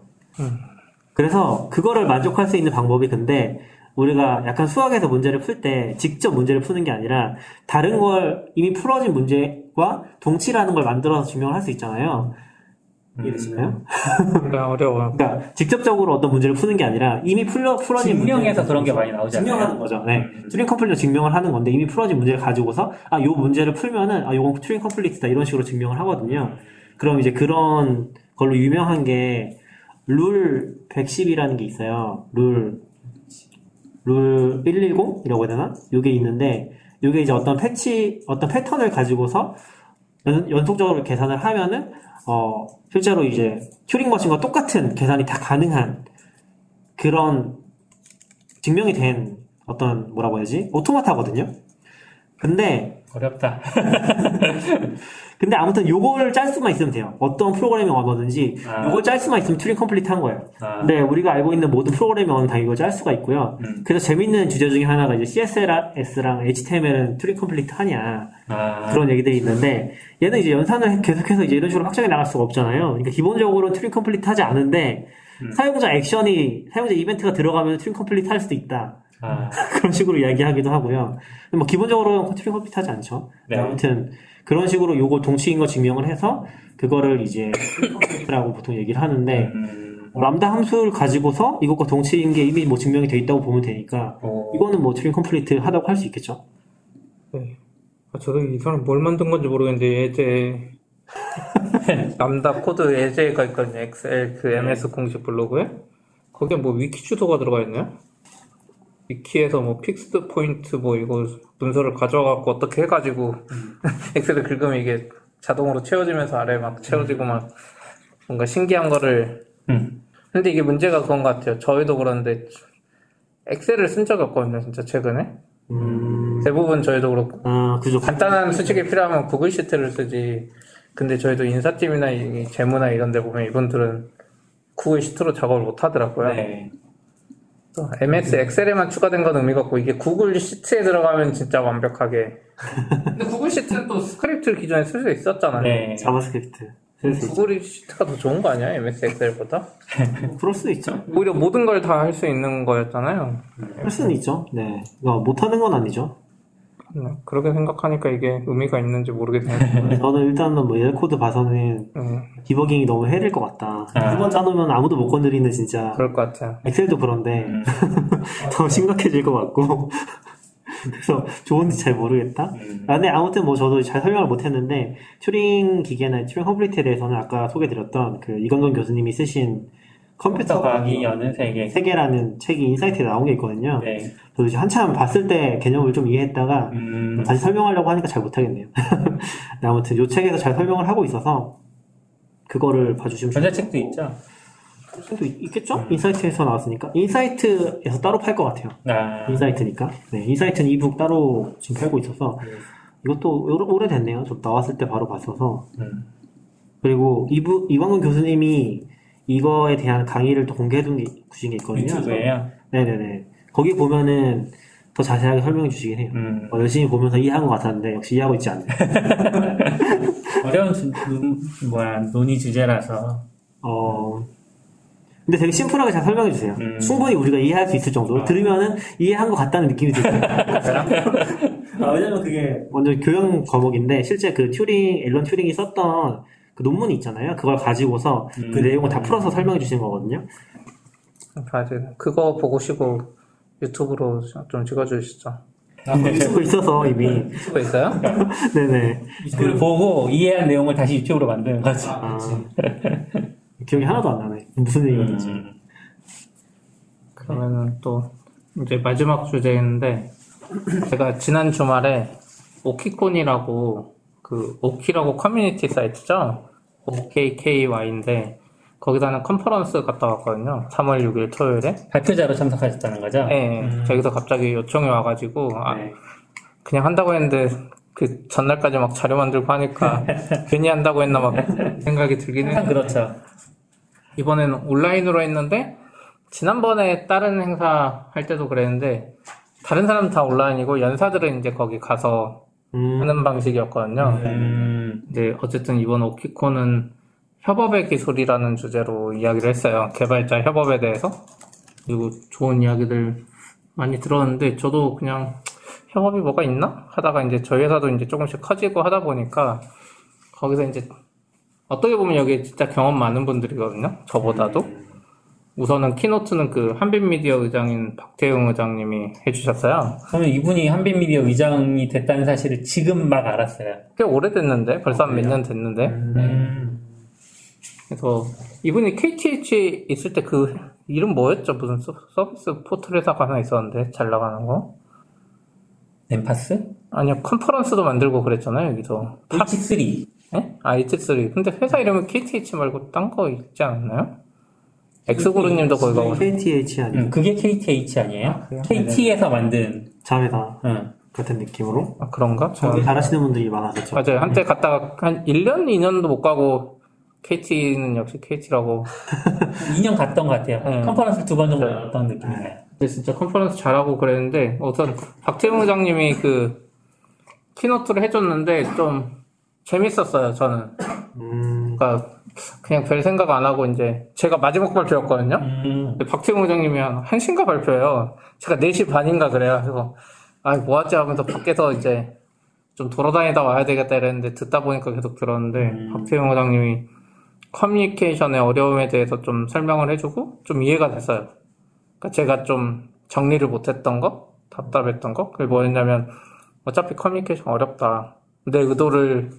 그래서 그거를 만족할 수 있는 방법이 근데 우리가 약간 수학에서 문제를 풀 때 직접 문제를 푸는 게 아니라 다른 걸 이미 풀어진 문제와 동치라는 걸 만들어서 증명을 할 수 있잖아요. 이해되시나요? 그러니까 어려워요. 그러니까 직접적으로 어떤 문제를 푸는 게 아니라 이미 풀려 풀어진 증명해서 문제를 그런 게 많이 나오잖아요. 증명하는 거죠. 네. 음. Turing complete 증명을 하는 건데 이미 풀어진 문제를 가지고서 아, 요 문제를 풀면은 아, 요건 Turing complete다 이런 식으로 증명을 하거든요. 그럼 이제 그런 걸로 유명한 게 룰 110이라는 게 있어요. 룰, 룰 110이라고 해야 되나? 요게 있는데, 요게 이제 어떤 패치, 어떤 패턴을 가지고서 연, 연속적으로 계산을 하면은, 어, 실제로 이제 Turing machine과 똑같은 계산이 다 가능한 그런 증명이 된 어떤 뭐라고 해야지? automata거든요? 근데 어렵다. 근데 아무튼 요걸 짤 수만 있으면 돼요. 어떤 프로그래밍 언어든지 아. 요걸 짤 수만 있으면 Turing complete 한 거예요. 아. 근데 우리가 알고 있는 모든 프로그래밍 언어는 다 이걸 짤 수가 있고요. 음. 그래서 재밌는 주제 중에 하나가 이제 CSS랑 HTML은 Turing complete 하냐 아, 그런 얘기들이 있는데 얘는 이제 연산을 계속해서 이제 이런 식으로 확장해 나갈 수가 없잖아요. 그러니까 기본적으로 Turing complete 하지 않은데 음. 사용자 액션이 사용자 이벤트가 들어가면 Turing complete 할 수도 있다. 아, 그런 식으로 이야기하기도 하고요. 근데 뭐 기본적으로 Turing complete 하지 않죠. 네. 아무튼 그런 식으로 요거 동치인 거 증명을 해서 그거를 이제 complete라고 보통 얘기를 하는데 음, 람다 함수를 가지고서 이것과 동치인 게 이미 뭐 증명이 돼 있다고 보면 되니까 오. 이거는 뭐 Turing complete 하다고 할 수 있겠죠. 네. 아, 저도 이 사람 뭘 만든 건지 모르겠는데 예제 람다 코드 예제가 있거든요. 엑셀 그 MS 공식 블로그에 거기에 뭐 위키 주소가 들어가 있네요. 위키에서 뭐 fixed point 뭐 이거 문서를 가져와갖고 어떻게 해가지고 엑셀을 긁으면 이게 자동으로 채워지면서 아래 막 채워지고 막 뭔가 신기한 거를 음, 근데 이게 문제가 그건 것 같아요. 저희도 그런데 엑셀을 쓴 적이 없거든요. 진짜 최근에 음, 대부분 저희도 그렇고 아, 그죠. 간단한 수식이 필요하면 구글 시트를 쓰지. 근데 저희도 인사팀이나 이 재무나 이런 데 보면 이분들은 구글 시트로 작업을 못 하더라고요. 네. 또 MS 엑셀에만 추가된 건 의미가 없고 이게 구글 시트에 들어가면 진짜 완벽하게. 근데 구글 시트는 또 스크립트를 기존에 쓸 수 있었잖아요. 네. 자바스크립트 쓸 수. 구글 시트가 더 좋은 거 아니야? MS 엑셀보다? 그럴 수도 있죠. 오히려 모든 걸 다 할 수 있는 거였잖아요. 할 수는 있죠. 네. 이거 못하는 건 아니죠. 네, 그렇게 생각하니까 이게 의미가 있는지 모르겠네요. 저는 일단은 뭐 얘 코드 봐서는 음, 디버깅이 너무 hell일 것 같다. 아. 두번 짜놓으면 아무도 못 건드리는 진짜 그럴 것 같아요. 엑셀도 그런데 음. 더 심각해질 것 같고 그래서 좋은지 잘 모르겠다. 음. 아, 근데 아무튼 뭐 저도 잘 설명을 못했는데 튜링 기계나 Turing complete에 대해서는 아까 소개드렸던 그 이광근 교수님이 쓰신 컴퓨터 과학이 여는 세계. 세계라는 책이 인사이트에 나온 게 있거든요. 네. 저도 이제 한참 봤을 때 개념을 좀 이해했다가 음, 다시 설명하려고 하니까 잘 못하겠네요. 네, 아무튼 이 책에서 잘 설명을 하고 있어서 그거를 봐주시면 전자책도. 있죠. 책도 있- 있겠죠? 인사이트에서 나왔으니까. 인사이트에서 따로 팔 것 같아요. 아, 인사이트니까. 네, 인사이트는 e-book 따로 지금 팔고 있어서 이것도 오래- 오래됐네요. 저 나왔을 때 바로 봤어서. 음. 그리고 이북 이광근 교수님이 이거에 대한 강의를 또 공개해 둔 게, 주신 게 있거든요. 유튜브에요. 네네네. 거기 보면은 더 자세하게 설명해 주시긴 해요. 음. 어, 열심히 보면서 이해한 것 같았는데 역시 이해하고 있지 않네. 어려운 주, 음, 뭐야 논의 주제라서 어, 근데 되게 심플하게 잘 설명해 주세요. 음. 충분히 우리가 이해할 수 있을 정도로 아. 들으면은 이해한 것 같다는 느낌이 들어요. 아, 왜냐면 그게 먼저 교양 과목인데 실제 그 튜링 앨런 튜링이 썼던 그 논문이 있잖아요. 그걸 가지고서 그 음. 내용을 다 풀어서 설명해 주시는 거거든요. 맞아요. 그거 보고시고 유튜브로 좀 찍어주시죠. 아, 네. 유튜브 있어서 이미 유튜브 있어요? 네네 그걸 보고 이해한 내용을 다시 유튜브로 만드는 거지. 아, 기억이 하나도 안 나네. 무슨 얘기인지. 음. 그러면은 또 이제 마지막 주제인데 제가 지난 주말에 OKKYCON이라고 그 OKKY라고 커뮤니티 사이트죠. OKKY인데 거기다 하는 컨퍼런스 갔다 왔거든요. 3월 6일 토요일에. 발표자로 참석하셨다는 거죠? 네, 저기서 갑자기 요청이 와가지고 아, 네. 그냥 한다고 했는데 그 전날까지 막 자료 만들고 하니까 괜히 한다고 했나 막 생각이 들긴 했는데 그렇죠. 이번에는 온라인으로 했는데 지난번에 다른 행사 할 때도 그랬는데 다른 사람 다 온라인이고 연사들은 이제 거기 가서 음, 하는 방식이었거든요. 음, 이제 어쨌든 이번 오키콘은 협업의 기술이라는 주제로 이야기를 했어요. 개발자 협업에 대해서. 그리고 좋은 이야기들 많이 들었는데 저도 그냥 협업이 뭐가 있나? 하다가 이제 저희 회사도 이제 조금씩 커지고 하다 보니까 거기서 이제 어떻게 보면 여기 진짜 경험 많은 분들이거든요. 저보다도. 우선은 키노트는 그 한빛미디어 의장인 박태웅 의장님이 해주셨어요. 저는 이분이 한빛미디어 의장이 됐다는 사실을 지금 막 알았어요. 꽤 오래됐는데 벌써 한몇년 됐는데 음, 그래서 이분이 KTH 있을 때 그 이름 뭐였죠? 무슨 서, 서비스 포털 회사가 하나 있었는데 잘 나가는 거? 엠파스? 아니요 컨퍼런스도 만들고 그랬잖아요 여기서 H3. 예? 아 H3 근데 회사 이름은 KTH 말고 딴 거 있지 않나요? 엑스그루님도 거기 가고 KTH 아니고 음, 그게 KTH 아니에요? 그래요? KT에서 만든, 자회사 응. 같은 느낌으로 아, 그런가? 거기 잘하시는 분들이 많았었죠. 맞아요 한때 갔다가 한 1년 2년도 못 가고 KT는 역시 KT라고 2년 갔던 것 같아요. 네. 컨퍼런스 두 번 정도 네. 갔던 느낌이에요. 근데 진짜 컨퍼런스 잘하고 그랬는데 우선 박태웅 회장님이 그 keynote를 해줬는데 좀 재밌었어요 저는 음, 그러니까 그냥 별 생각 안 하고 이제 제가 마지막 발표였거든요. 음, 박태웅 회장님이 한 1시인가 발표해요. 제가 4시 반인가 그래요. 그래서 아 뭐 하지 하면서 밖에서 이제 좀 돌아다니다 와야 되겠다 이랬는데 듣다 보니까 계속 들었는데 음. 박태웅 회장님이 커뮤니케이션의 어려움에 대해서 좀 설명을 해주고 좀 이해가 됐어요. 그러니까 제가 좀 정리를 못했던 거, 답답했던 거, 그게 뭐였냐면 어차피 커뮤니케이션 어렵다. 내 의도를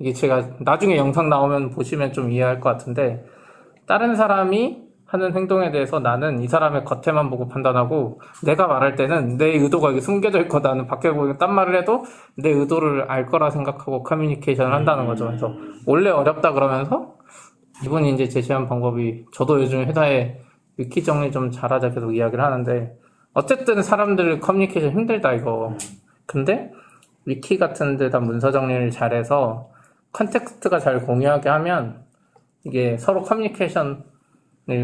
이게 제가 나중에 영상 나오면 보시면 좀 이해할 것 같은데 다른 사람이 하는 행동에 대해서 나는 이 사람의 겉에만 보고 판단하고 내가 말할 때는 내 의도가 숨겨져 있고 나는 밖에 보이는 딴 말을 해도 내 의도를 알 거라 생각하고 커뮤니케이션을 한다는 거죠. 그래서 원래 어렵다 그러면서 이분이 이제 제시한 방법이 저도 요즘 회사에 위키 정리 좀 잘하자 계속 이야기를 하는데 어쨌든 사람들 커뮤니케이션 힘들다 이거. 근데 위키 같은 데다 문서 정리를 잘해서 context가 잘 공유하게 하면 이게 서로 커뮤니케이션을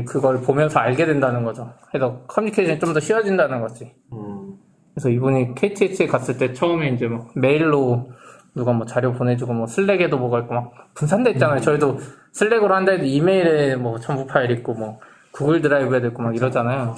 그걸 보면서 알게 된다는 거죠 그래서 커뮤니케이션이 좀 더 쉬워진다는 거지 음, 그래서 이분이 KTH에 갔을 때 처음에 이제 막 메일로 누가 뭐 자료 보내주고 뭐 슬랙에도 뭐가 있고 막 분산돼 있잖아요. 저희도 슬랙으로 한다 해도 이메일에 뭐 첨부 파일 있고 뭐 구글 드라이브에도 있고 막 이러잖아요.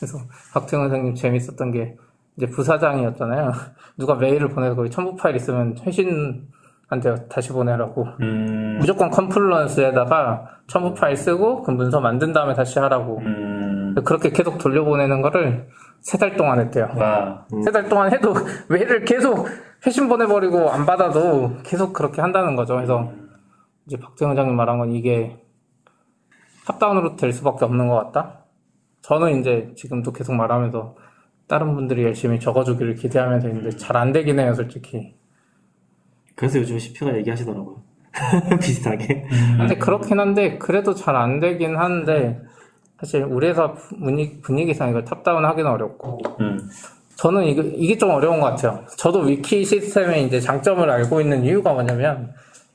그래서 박태웅 선생님 재밌었던 게 이제 부사장이었잖아요. 누가 메일을 보내서 거기 첨부 파일 있으면 회신 한테 다시 보내라고. 음, 무조건 Confluence에다가 첨부 파일 쓰고 그 문서 만든 다음에 다시 하라고. 음, 그렇게 계속 돌려보내는 거를 세 달 동안 했대요. 와, 세달 동안 해도 메일을 계속 회신 보내버리고 안 받아도 계속 그렇게 한다는 거죠. 그래서 이제 박재원 회장님 말한 건 이게 탑다운으로 될 수밖에 없는 것 같다. 저는 이제 지금도 계속 말하면서 다른 분들이 열심히 적어주기를 기대하면서 있는데 잘 안 되긴 해요, 솔직히. 그래서 요즘 CP가 얘기하시더라고요. 비슷하게. 근데 그렇긴 한데 그래도 잘 안 되긴 하는데 사실 우리 회사 분위기, 분위기상 이걸 top-down 하기는 어렵고 음, 저는 이게, 이게 좀 어려운 것 같아요. 저도 위키 시스템의 이제 장점을 알고 있는 이유가 뭐냐면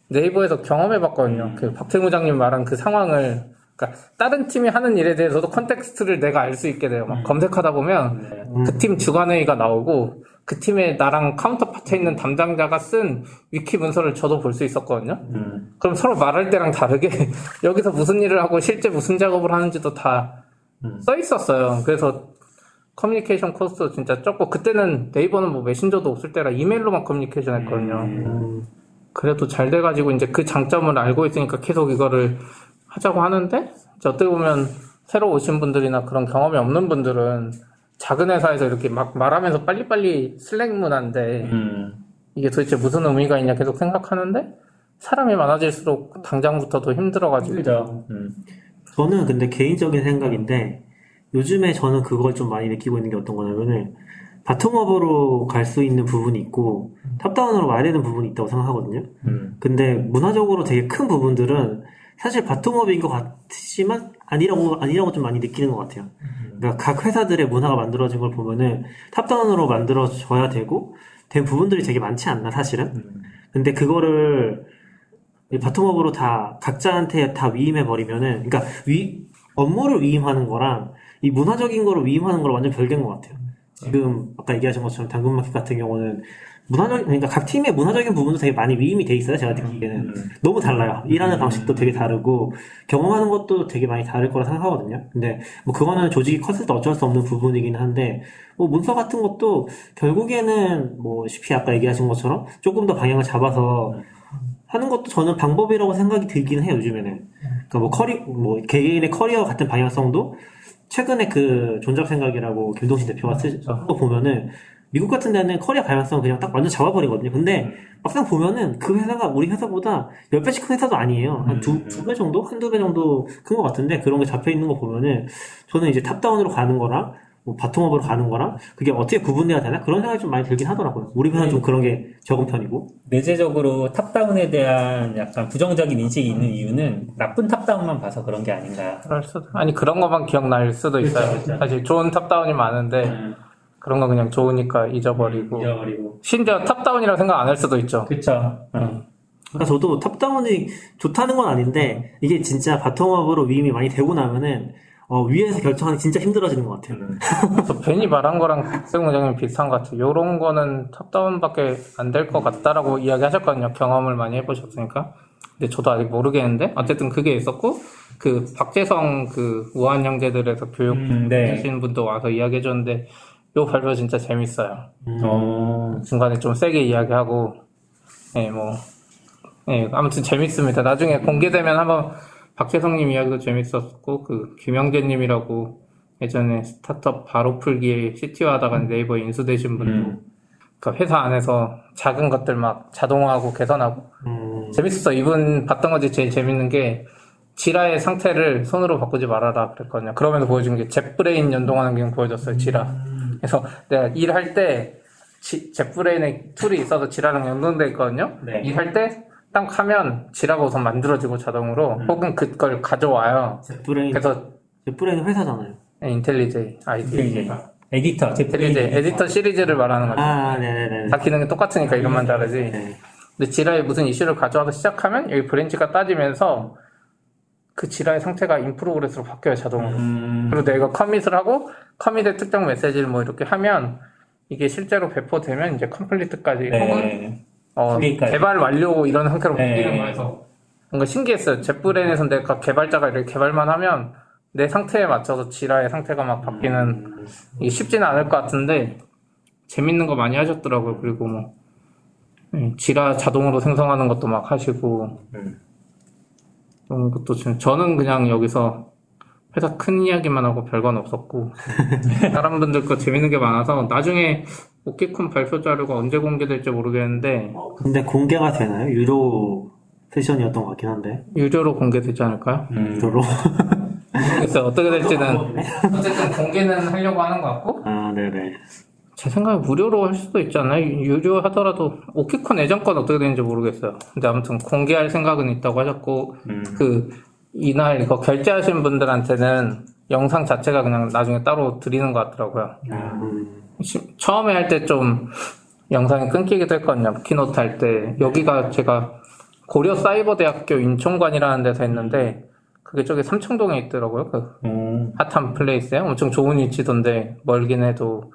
네이버에서 경험해 봤거든요. 그 박태무 장님 말한 그 상황을 그러니까 다른 팀이 하는 일에 대해서도 context를 내가 알 수 있게 돼요. 막 검색하다 보면 그 팀 주간회의가 나오고 그 팀에 나랑 counterpart에 있는 담당자가 쓴 위키 문서를 저도 볼 수 있었거든요. 음, 그럼 서로 말할 때랑 다르게 여기서 무슨 일을 하고 실제 무슨 작업을 하는지도 다 써 있었어요. 그래서 커뮤니케이션 cost도 진짜 적고 그때는 네이버는 뭐 메신저도 없을 때라 이메일로만 커뮤니케이션 했거든요. 음, 그래도 잘 돼가지고 이제 그 장점을 알고 있으니까 계속 이거를 하자고 하는데 어떻게 보면 새로 오신 분들이나 그런 경험이 없는 분들은 작은 회사에서 이렇게 막 말하면서 빨리빨리 Slack 문화인데 음, 이게 도대체 무슨 의미가 있냐 계속 생각하는데 사람이 많아질수록 당장부터 더 힘들어가지고 힘들죠. 음, 저는 근데 개인적인 생각인데 요즘에 저는 그걸 좀 많이 느끼고 있는 게 어떤 거냐면은 bottom-up으로 갈 수 있는 부분이 있고 top-down으로 와야 되는 부분이 있다고 생각하거든요. 음, 근데 문화적으로 되게 큰 부분들은 사실 bottom-up인 것 같지만 아니라고 아니라고 좀 많이 느끼는 것 같아요. 그러니까 각 회사들의 문화가 만들어진 걸 보면은 top-down으로 만들어져야 되고 된 부분들이 되게 많지 않나 사실은. 음, 근데 그거를 이 바텀업으로 다 각자한테 다 위임해 버리면은 그러니까 위 업무를 위임하는 거랑 이 문화적인 거를 위임하는 거랑 완전 별개인 것 같아요. 지금 아까 얘기하신 것처럼 당근마켓 같은 경우는 문화적 그러니까 각 팀의 문화적인 부분도 되게 많이 위임이 돼 있어요. 제가 느끼기에는 너무 달라요. 일하는 방식도 되게 다르고 경험하는 것도 되게 많이 다를 거라 생각하거든요. 근데 뭐 그거는 조직이 컸을 때 어쩔 수 없는 부분이긴 한데 뭐 문서 같은 것도 결국에는 뭐 쉽게 아까 얘기하신 것처럼 조금 더 방향을 잡아서 하는 것도 저는 방법이라고 생각이 들긴 해요, 요즘에는. 그러니까 뭐 커리, 뭐 개개인의 커리어 같은 방향성도 최근에 그 존잡 생각이라고 김동신 대표가 쓴거 보면은 미국 같은 데는 커리어 방향성 그냥 딱 완전 잡아버리거든요. 근데 막상 보면은 그 회사가 우리 회사보다 10배씩 큰 회사도 아니에요. 한 두, 두 배 정도? 한두 배 정도 큰 것 같은데 그런 게 잡혀 있는 거 보면은 저는 이제 top-down으로 가는 거랑 뭐 bottom-up으로 가는 거랑 그게 어떻게 구분돼야 되나? 그런 생각이 좀 많이 들긴 하더라고요. 우리 회사는 좀 그런 게 적은 편이고. 내재적으로 top-down에 대한 약간 부정적인 인식이 있는 이유는 나쁜 top-down만 봐서 그런 게 아닌가. 그럴 수도. 아니 그런 것만 기억날 수도 있어요. 그렇죠. 사실 좋은 top-down이 많은데 그런 거 그냥 좋으니까 잊어버리고 잊어버리고. 심지어 top-down이라고 생각 안 할 수도 있죠. 그쵸. 어. 그러니까 저도 top-down이 좋다는 건 아닌데 이게 진짜 bottom-up으로 위임이 많이 되고 나면은 어, 위에서 결정하기 진짜 힘들어지는 것 같아요. 그래서 괜히 말한 거랑 박세웅 원장님 비슷한 것 같아요. 요런 거는 top-down밖에 안 될 것 같다라고 이야기하셨거든요. 경험을 많이 해보셨으니까. 근데 저도 아직 모르겠는데 어쨌든 그게 있었고 그 박재성 그 우한 형제들에서 교육 음, 네. 하시는 분도 와서 이야기해줬는데 요 발표 진짜 재밌어요. 어. 중간에 좀 세게 이야기하고, 예, 뭐, 예, 아무튼 재밌습니다. 나중에 공개되면 한번 박재성님 이야기도 재밌었고, 그 김영재님이라고 예전에 스타트업 바로 풀기에 CTO 하다가 네이버 인수되신 분도 음. 그 회사 안에서 작은 것들 막 자동화하고 개선하고 음, 재밌었어. 이분 봤던 거지 제일 재밌는 게 Jira의 상태를 손으로 바꾸지 말아라 그랬거든요. 그러면서 보여준 게 JetBrains 연동하는 기능 보여줬어요. Jira. 그래서 내가 일할 때 지- jet브레인의 툴이 있어서 Jira랑 연동돼 있거든요. 네. 일할 때 딱 하면 Jira가 우선 만들어지고 자동으로 혹은 그걸 가져와요. JetBrains, 그래서 JetBrains 회사잖아요. IntelliJ IDE. 에디터, IntelliJ 에디터 시리즈를 말하는 거죠. 아, 네네네. 다 기능이 똑같으니까 이름만 다르지. 네. 근데 Jira에 무슨 이슈를 가져와서 시작하면 여기 branch가 따지면서 그 Jira의 상태가 in progress로 바뀌어요 자동으로. 음. 그리고 내가 commit을 하고 commit의 특정 메시지를 뭐 이렇게 하면 이게 실제로 배포되면 이제 complete까지 혹은 네. 어, deploy까지. 개발 완료 이런 상태로 네. 바뀌는 거여서 뭔가 신기했어요. JetBrains에서 내가 개발자가 이렇게 개발만 하면 내 상태에 맞춰서 지라의 상태가 막 바뀌는 이게 쉽지는 않을 것 같은데 재밌는 거 많이 하셨더라고요. 그리고 뭐 음, 지라 자동으로 생성하는 것도 막 하시고 음. 그런 것도 지금 저는 그냥 여기서 회사 큰 이야기만 하고 별건 없었고 다른 분들 거 재밌는 게 많아서 나중에 오키콘 발표 자료가 언제 공개될지 모르겠는데 근데 공개가 되나요? 유료 세션이었던 것 같긴 한데. 유료로 공개되지 않을까요? 음. 유료로. 모르겠어요. 어떻게 될지는 어쨌든 공개는 하려고 하는 것 같고 아, 네네. 제 생각에 무료로 할 수도 있지 않나요? 유료 하더라도 오키콘 예전 건 어떻게 되는지 모르겠어요. 근데 아무튼 공개할 생각은 있다고 하셨고 음. 그 이날 이거 결제하신 분들한테는 영상 자체가 그냥 나중에 따로 드리는 것 같더라고요. 음, 시- 처음에 할 때 좀 영상이 끊기기도 했거든요. keynote 할 때. 여기가 제가 고려 사이버대학교 인천관이라는 데서 했는데 그게 저기 삼청동에 있더라고요. 그 음. hot한 place에 엄청 좋은 위치던데 멀긴 해도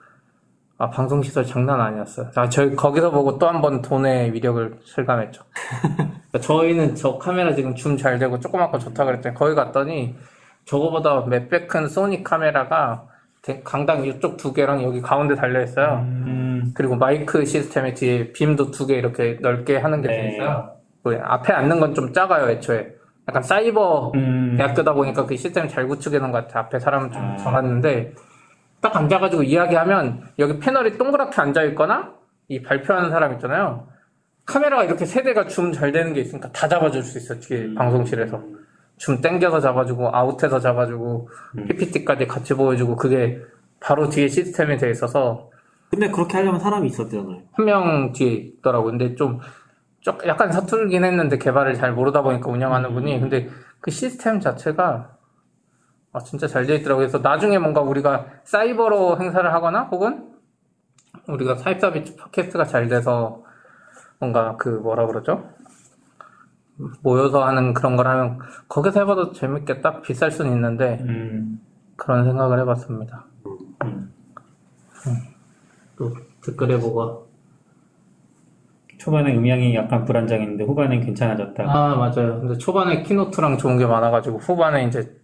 아 방송 시설 장난 아니었어요. 아 저희 거기서 보고 또 한 번 돈의 위력을 실감했죠. 그러니까 저희는 저 카메라 지금 줌 잘 되고 조그맣고 좋다 그랬더니 거기 갔더니 저거보다 몇 배 큰 소니 카메라가 대- 강당 이쪽 두 개랑 여기 가운데 달려 있어요. 음. 그리고 마이크 시스템에 뒤에 빔도 두 개 이렇게 넓게 하는 게돼 네. 있어요. 그 앞에 앉는 건 좀 작아요, 애초에. 약간 사이버 음. 대학교다 보니까 그 시스템 잘 구축해 놓은 것 같아. 앞에 사람은 좀 아. 적었는데 딱 앉아가지고 이야기하면 여기 패널이 동그랗게 앉아 있거나 이 발표하는 사람 있잖아요. 카메라가 이렇게 세 대가 줌 잘 되는 게 있으니까 다 잡아줄 수 있어 뒤에 음. 방송실에서 줌 땡겨서 잡아주고 아웃해서 잡아주고 음. PPT까지 같이 보여주고 그게 바로 뒤에 시스템이 돼 있어서 근데 그렇게 하려면 사람이 있었잖아요. 한 명 뒤에 있더라고. 근데 좀, 좀 약간 서툴긴 했는데 개발을 잘 모르다 보니까 운영하는 분이. 근데 그 시스템 자체가 아, 진짜 잘 돼 있더라고요. 그래서 나중에 뭔가 우리가 사이버로 행사를 하거나 혹은 우리가 사입사비치 팟캐스트가 잘 돼서 뭔가 그 뭐라 그러죠? 모여서 하는 그런 걸 하면 거기서 해봐도 재밌겠다? 비쌀 수는 있는데 음. 그런 생각을 해봤습니다. 음. 또 댓글에 뭐가 초반에 음향이 약간 불안정했는데 후반엔 괜찮아졌다. 아 맞아요. 근데 초반에 키노트랑 좋은 게 많아가지고 후반에 이제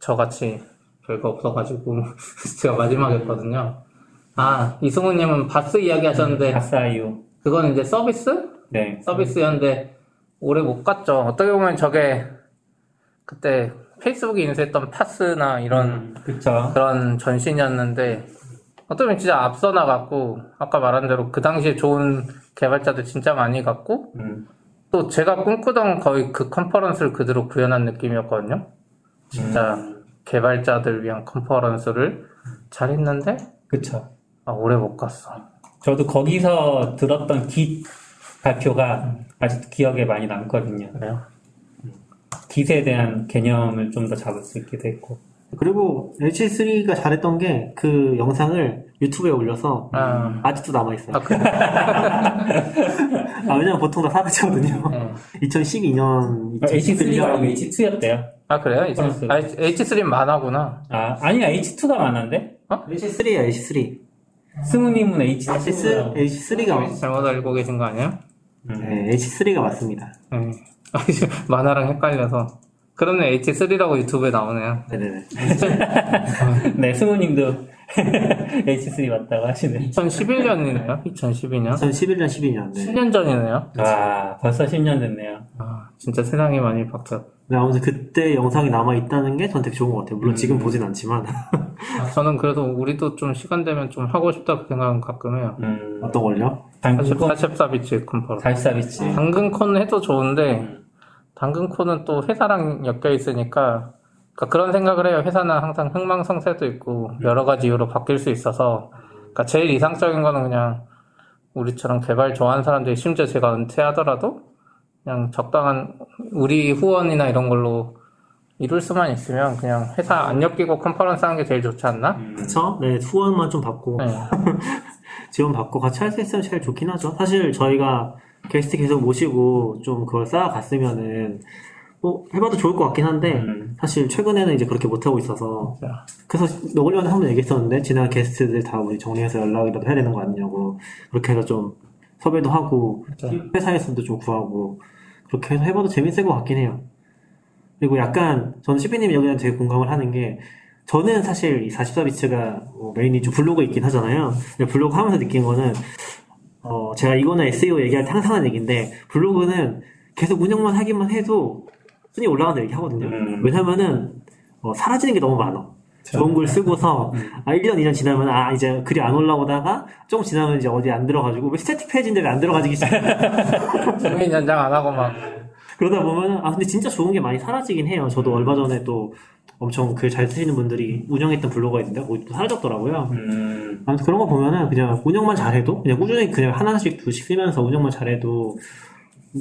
저같이 별거 없어가지고 제가 마지막에 했거든요. 아 이승우님은 바스 이야기 하셨는데 아싸유. 그건 이제 서비스? 네. 서비스였는데 오래 못 갔죠. 어떻게 보면 저게 그때 페이스북에 인수했던 파스나 이런 그쵸. 그런 전신이었는데 어떻게 보면 진짜 앞서 나갔고 아까 말한 대로 그 당시에 좋은 개발자들 진짜 많이 갔고 음. 또 제가 꿈꾸던 거의 그 컨퍼런스를 그대로 구현한 느낌이었거든요. 진짜 개발자들 위한 컨퍼런스를 잘 했는데 그쵸. 아, 오래 못 갔어. 저도 거기서 들었던 깃 발표가 아직도 기억에 많이 남거든요. 그래요? 깃에 대한 개념을 좀 더 잡을 수 있기도 했고. 그리고 H3가 잘했던 게 그 영상을 유튜브에 올려서 아, 아직도 남아있어요. 아 그래. 아, 왜냐면 보통 다 사라지거든요. 네. 2012년, H3가 아니고 H2였대요. 아 그래요? 컨퍼런스. 아, H3는 만화구나. 아, 아니야. H2가 많은데? H3야, H3. 승우님은 H3, H2. H3가, 잘못 알고 계신 거 아니에요? 네, H3가 맞습니다. 네. 아, 만화랑 헷갈려서. 그러네 H3라고 유튜브에 나오네요. 네네네. 네, 승우님도 H3 맞다고 하시네. 2011년이네요. 2012년. 2011년, 12년. 네. 10년 전이네요. 아, 벌써 10년 됐네요. 아, 진짜 세상이 많이 바뀌었. 네, 아무튼 그때 영상이 남아 있다는 게 전 되게 좋은 것 같아요. 물론 지금 보진 않지만. 아, 저는 그래도 우리도 좀 시간 되면 좀 하고 싶다 그 생각은 가끔 해요. 음, 어떤 걸요? 당근콘 44비치 컨퍼런스. 달사비치. 당근콘 해도 좋은데, 당근콘은 또 회사랑 엮여 있으니까, 그러니까 그런 생각을 해요. 회사는 항상 흥망성쇠도 있고, 여러 가지 이유로 바뀔 수 있어서, 그러니까 제일 이상적인 거는 그냥, 우리처럼 개발 좋아하는 사람들이 심지어 제가 은퇴하더라도, 그냥 적당한, 우리 후원이나 이런 걸로 이룰 수만 있으면, 그냥 회사 안 엮이고 컨퍼런스 하는 게 제일 좋지 않나? 그쵸? 네, 후원만 좀 받고, 네. 지원 받고 같이 할 수 있으면 제일 좋긴 하죠. 사실 저희가 게스트 계속 모시고 좀 그걸 쌓아갔으면은, 뭐, 해봐도 좋을 것 같긴 한데, 음. 사실 최근에는 이제 그렇게 못 하고 있어서, 자, 그래서 녹을 전에 한번 얘기했었는데, 지난 게스트들 다 우리 정리해서 연락이라도 해야 되는 거 아니냐고, 그렇게 해서 좀 섭외도 하고. 회사에서도 좀 구하고, 그렇게 해서 해봐도 재밌을 것 같긴 해요. 그리고 약간, 저는 CP님 여기는 되게 공감을 하는 게, 저는 사실 이 44비츠가 메인이 좀 블로그 있긴 하잖아요. 근데 블로그 하면서 느낀 거는, 어, 제가 이거는 SEO 얘기할 때 항상 하는 얘기인데, 블로그는 계속 운영만 하기만 해도 순위 올라가는 얘기 하거든요. 음. 왜냐면은, 어, 사라지는 게 너무 많아. 좋은 글 쓰고서, 아, 1년, 2년 지나면, 아, 이제 글이 안 올라오다가, 조금 지나면 이제 어디 안 들어가지고, 왜 static 페이지인데 왜안 들어가지기 시작해? 도메인 연장 안 하고 막, 그러다 보면은, 아, 근데 진짜 좋은 게 많이 사라지긴 해요. 저도 얼마 전에 또 엄청 글 잘 쓰시는 분들이 운영했던 블로그가 있는데, 거기 또 사라졌더라고요. 음, 아무튼 그런 거 보면은 그냥 운영만 잘해도, 그냥 꾸준히 그냥 하나씩 두씩 쓰면서 운영만 잘해도,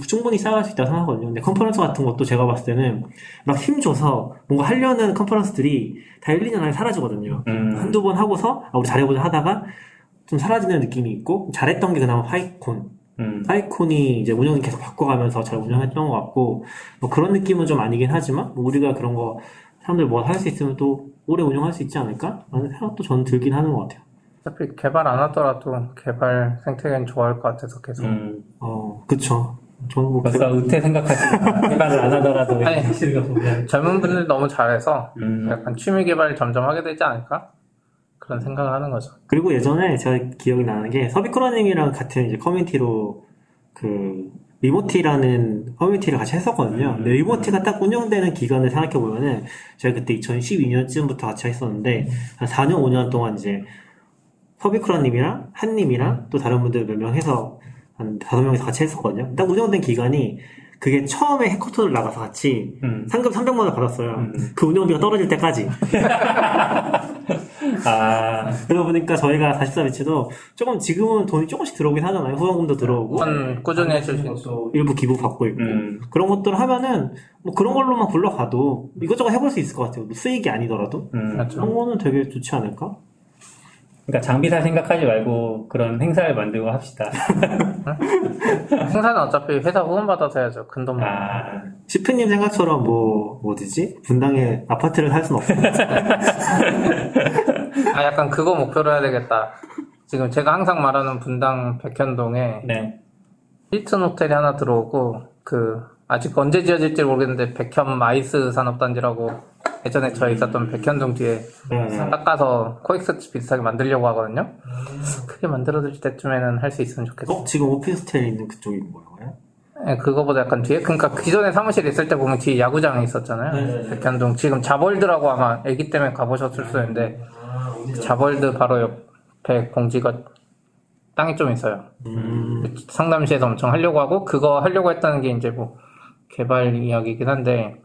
충분히 쌓아갈 수 있다고 생각하거든요. 근데 컨퍼런스 같은 것도 제가 봤을 때는 막 힘줘서 뭔가 하려는 컨퍼런스들이 다 1, 2년 안에 사라지거든요. 음. 한두 번 하고서 아, 우리 잘해보자 하다가 좀 사라지는 느낌이 있고 잘했던 게 그나마 파이콘. 음. 파이콘이 이제 운영을 계속 바꿔가면서 잘 운영했던 것 같고 뭐 그런 느낌은 좀 아니긴 하지만 뭐 우리가 그런 거 사람들 뭐 할 수 있으면 또 오래 운영할 수 있지 않을까? 라는 생각도 저는 들긴 하는 것 같아요. 어차피 개발 안 하더라도 개발 생태계는 좋아할 것 같아서 계속. 음. 어, 그쵸. 저는 뭐 벌써 은퇴 생각하시고 개발을 안 하더라도 아니. 젊은 분들 너무 잘해서 음. 약간 취미 개발 점점 하게 되지 않을까? 그런 생각을 하는 거죠. 그리고 예전에 제가 기억이 나는 게 서비코라님이랑 같은 이제 커뮤니티로 그 리모티라는 커뮤니티를 같이 했었거든요. 근데 리모티가 딱 운영되는 기간을 생각해 보면은 제가 그때 2012년쯤부터 같이 했었는데 한 4년 5년 동안 이제 서비코라님이랑 한님이랑 또 다른 분들 몇 명 해서 한 다섯 명이서 같이 했었거든요. 딱 운영된 기간이 그게 처음에 해커톤을 나가서 같이 음. 상금 300만 원 받았어요. 음. 그 운영비가 떨어질 때까지. 아, 그러다 보니까 저희가 44비치도 조금 지금은 돈이 조금씩 들어오긴 하잖아요. 후원금도 들어오고. 후원 꾸준히 해주신 또 일부 기부 받고 있고. 음. 그런 것들을 하면은 뭐 그런 걸로만 굴러가도 이것저것 해볼 수 있을 것 같아요. 뭐 수익이 아니더라도. 음. 그렇죠. 그런 거는 되게 좋지 않을까? 그러니까 장비사 생각하지 말고 그런 행사를 만들고 합시다. 행사는 어차피 회사 후원 받아서 해야죠. 큰 돈. 아. 아, 시프님 생각처럼 뭐, 뭐 어디지? 분당에 아파트를 살 순 없어요. 아 약간 그거 목표로 해야 되겠다. 지금 제가 항상 말하는 분당 백현동에 네. 힐튼 호텔이 하나 들어오고 그 아직 언제 지어질지 모르겠는데 백현 MICE 산업단지라고 예전에 저희 있었던 백현동 뒤에 네, 네. 닦아서 코엑스 비슷하게 만들려고 하거든요. 크게 만들어질 때쯤에는 할 수 있으면 좋겠어요. 어, 지금 오피스텔 있는 그쪽이 뭐예요? 네, 그거보다 약간 뒤에 그러니까 기존에 사무실에 있을 때 보면 뒤에 야구장이 있었잖아요. 네. 백현동 지금 자벌드라고 아마 애기 때문에 가보셨을 수 있는데 자벌드 바로 옆에 공지가 땅이 좀 있어요. 음, 상담시에서 엄청 하려고 하고 그거 하려고 했다는 게 이제 뭐 개발 이야기이긴 한데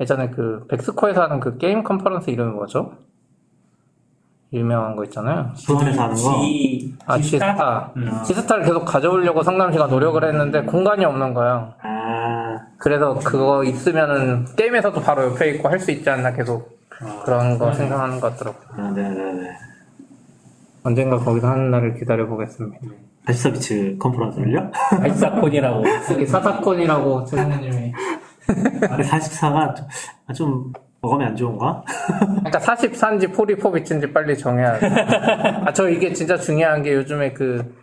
예전에 그 백스코에서 하는 그 게임 컨퍼런스 이름이 뭐죠? 유명한 거 있잖아요. 부산에서 하는 거. G, 아 지스타. 지스타를 계속 가져오려고 성남시가 노력을 했는데 공간이 없는 거예요. 아, 그래서 그거 있으면은 게임에서도 바로 옆에 있고 할 수 있지 않나 계속 그런 거 생각하는 것 같더라고요. 아, 네네네. 언젠가 거기서 하는 날을 기다려 보겠습니다. 다시서비츠 컨퍼런스를요? 발사콘이라고. 여기 사사건이라고 최승우님이 근데 44가 좀, 아, 좀 어감이 안 좋은가? 그러니까 44인지 44비트인지 빨리 정해야 돼. 아, 저 이게 진짜 중요한 게 요즘에 그,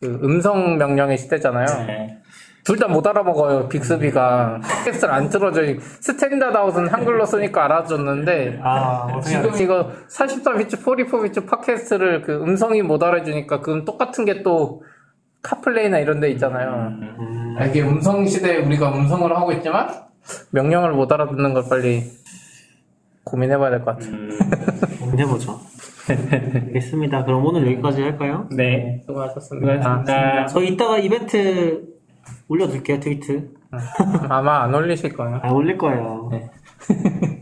그 음성 명령의 시대잖아요. 네. 둘다 못 알아먹어요, 빅스비가. 텍스트를 안 틀어져. 스탠다드 아웃은 한글로 쓰니까 알아줬는데, 아, 지금? 이거 44비트, 44비트 팟캐스트를 그 음성이 못 알아주니까, 그럼 똑같은 게 또 카플레이나 이런 데 있잖아요. 음, 아, 이게 음성 시대에 우리가 음성을 하고 있지만, 명령을 못 알아듣는 걸 빨리 고민해봐야 될 것 같아요. 고민해보죠. 알겠습니다. 그럼 오늘 여기까지 할까요? 네. 수고하셨습니다. 수고하셨습니다. 저 이따가 이벤트 올려둘게요, 트위트. 아마 안 올리실 거예요. 아, 올릴 거예요. 네.